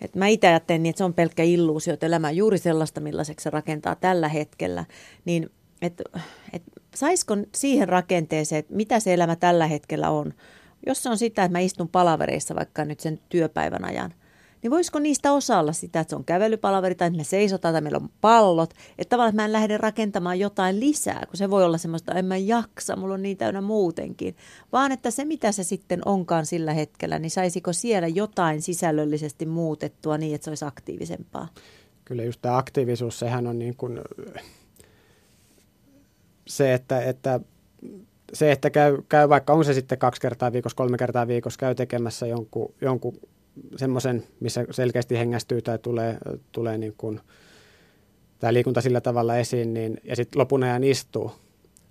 Että mä itse ajattelen niin, että se on pelkkä illuusio, että elämä on juuri sellaista, millaiseksi se rakentaa tällä hetkellä. Niin, että, että saisiko siihen rakenteeseen, että mitä se elämä tällä hetkellä on. Jos se on sitä, että mä istun palavereissa vaikka nyt sen työpäivän ajan, niin voisiko niistä osa olla sitä, että se on kävelypalaveri tai että me seisotaan tai meillä on pallot. Että tavallaan että mä en lähde rakentamaan jotain lisää, kun se voi olla semmoista, en mä jaksa, mulla on niin täynnä muutenkin. Vaan että se, mitä se sitten onkaan sillä hetkellä, niin saisiko siellä jotain sisällöllisesti muutettua niin, että se olisi aktiivisempaa. Kyllä just tämä aktiivisuus, sehän on niin kuin se, että, että se, että käy, käy vaikka on se sitten kaksi kertaa viikossa, kolme kertaa viikossa, käy tekemässä jonkun, jonkun semmoisen, missä selkeästi hengästyy tai tulee, tulee niin kuin, tämä liikunta sillä tavalla esiin, niin, ja sitten lopun ajan istuu,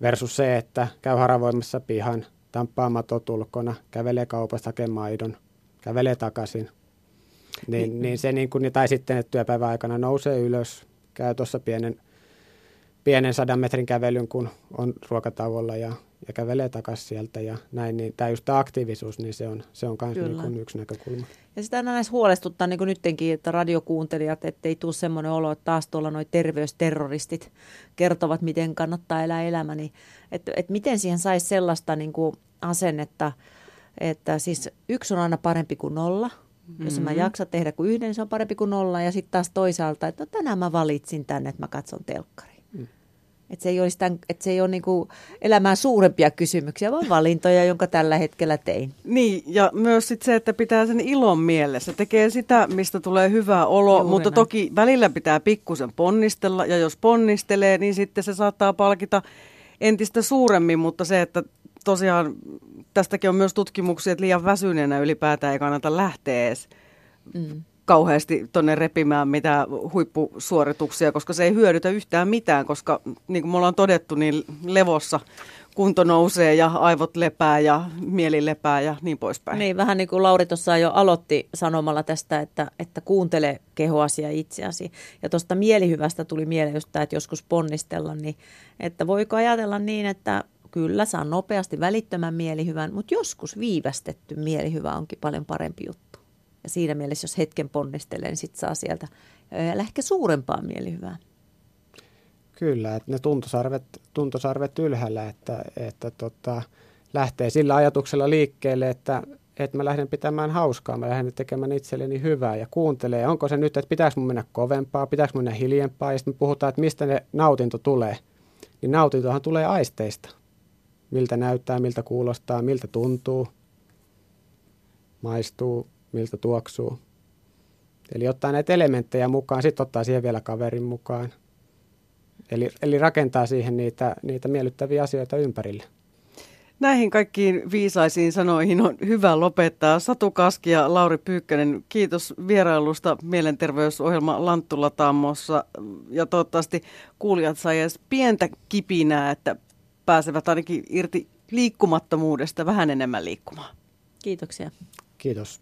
versus se, että käy haravoimassa pihan, tamppaa matot ulkona, kävelee kaupasta hakemaan maidon, kävelee takaisin. Niin, niin. niin se niin kuin, tai sitten, että työpäivän aikana nousee ylös, käy tuossa pienen pienen sadan metrin kävelyn, kun on ruokatauolla ja, ja kävelee takaisin sieltä ja näin, niin tämä just tämä aktiivisuus, niin se on, se on myös niin yksi näkökulma. Ja sitä aina näissä huolestuttaa niin kuin nytkin, että radiokuuntelijat, ettei tule semmoinen olo, että taas tuolla noi terveysterroristit kertovat, miten kannattaa elää elämä, niin että, että miten siihen saisi sellaista niin kuin asennetta, että siis yksi on aina parempi kuin nolla. Mm-hmm. Jos mä jaksa tehdä kuin yhden, niin se on parempi kuin nolla. Ja sitten taas toisaalta, että no, tänään mä valitsin tänne, että mä katson telkkari. Että se ei, olisi tämän, että se ei ole niin kuin elämään suurempia kysymyksiä, vaan valintoja, jonka tällä hetkellä tein. Niin, ja myös sit se, että pitää sen ilon mielessä. Tekee sitä, mistä tulee hyvä olo, Juuri mutta näin. toki välillä pitää pikkusen ponnistella. Ja jos ponnistelee, niin sitten se saattaa palkita entistä suuremmin, mutta se, että tosiaan tästäkin on myös tutkimuksia, että liian väsyneenä ylipäätään ei kannata lähteä edes mm kauheasti tuonne repimään mitään huippusuorituksia, koska se ei hyödytä yhtään mitään, koska niin kuin me ollaan todettu, niin levossa kunto nousee ja aivot lepää ja mieli lepää ja niin poispäin. Niin, vähän niin kuin Lauri tuossa jo aloitti sanomalla tästä, että, että kuuntele kehoasi ja itseäsi. Ja tuosta mielihyvästä tuli mieleen just tämä, että joskus ponnistella, niin että voiko ajatella niin, että kyllä saa nopeasti välittömän mielihyvän, mutta joskus viivästetty mielihyvä onkin paljon parempi juttu. Ja siinä mielessä, jos hetken ponnistelee, niin sitten saa sieltä ehkä suurempaa mielihyvää. Kyllä, että ne tuntosarvet, tuntosarvet ylhäällä, että, että tota, lähtee sillä ajatuksella liikkeelle, että, että mä lähden pitämään hauskaa, mä lähden tekemään itselleni hyvää ja kuuntelee, onko se nyt, että pitääkö mun mennä kovempaa, pitääkö mun mennä hiljempaa, ja sitten me puhutaan, että mistä ne nautinto tulee. Niin nautintohan tulee aisteista. Miltä näyttää, miltä kuulostaa, miltä tuntuu, maistuu, miltä tuoksuu. Eli ottaa näitä elementtejä mukaan, sitten ottaa siihen vielä kaverin mukaan. Eli, eli rakentaa siihen niitä, niitä miellyttäviä asioita ympärille. Näihin kaikkiin viisaisiin sanoihin on hyvä lopettaa. Satu Kaski ja Lauri Pyykkönen, kiitos vierailusta mielenterveysohjelma Lanttula Tammossa. Ja toivottavasti kuulijat saivat pientä kipinää, että pääsevät ainakin irti liikkumattomuudesta vähän enemmän liikkumaan. Kiitoksia. Kiitos.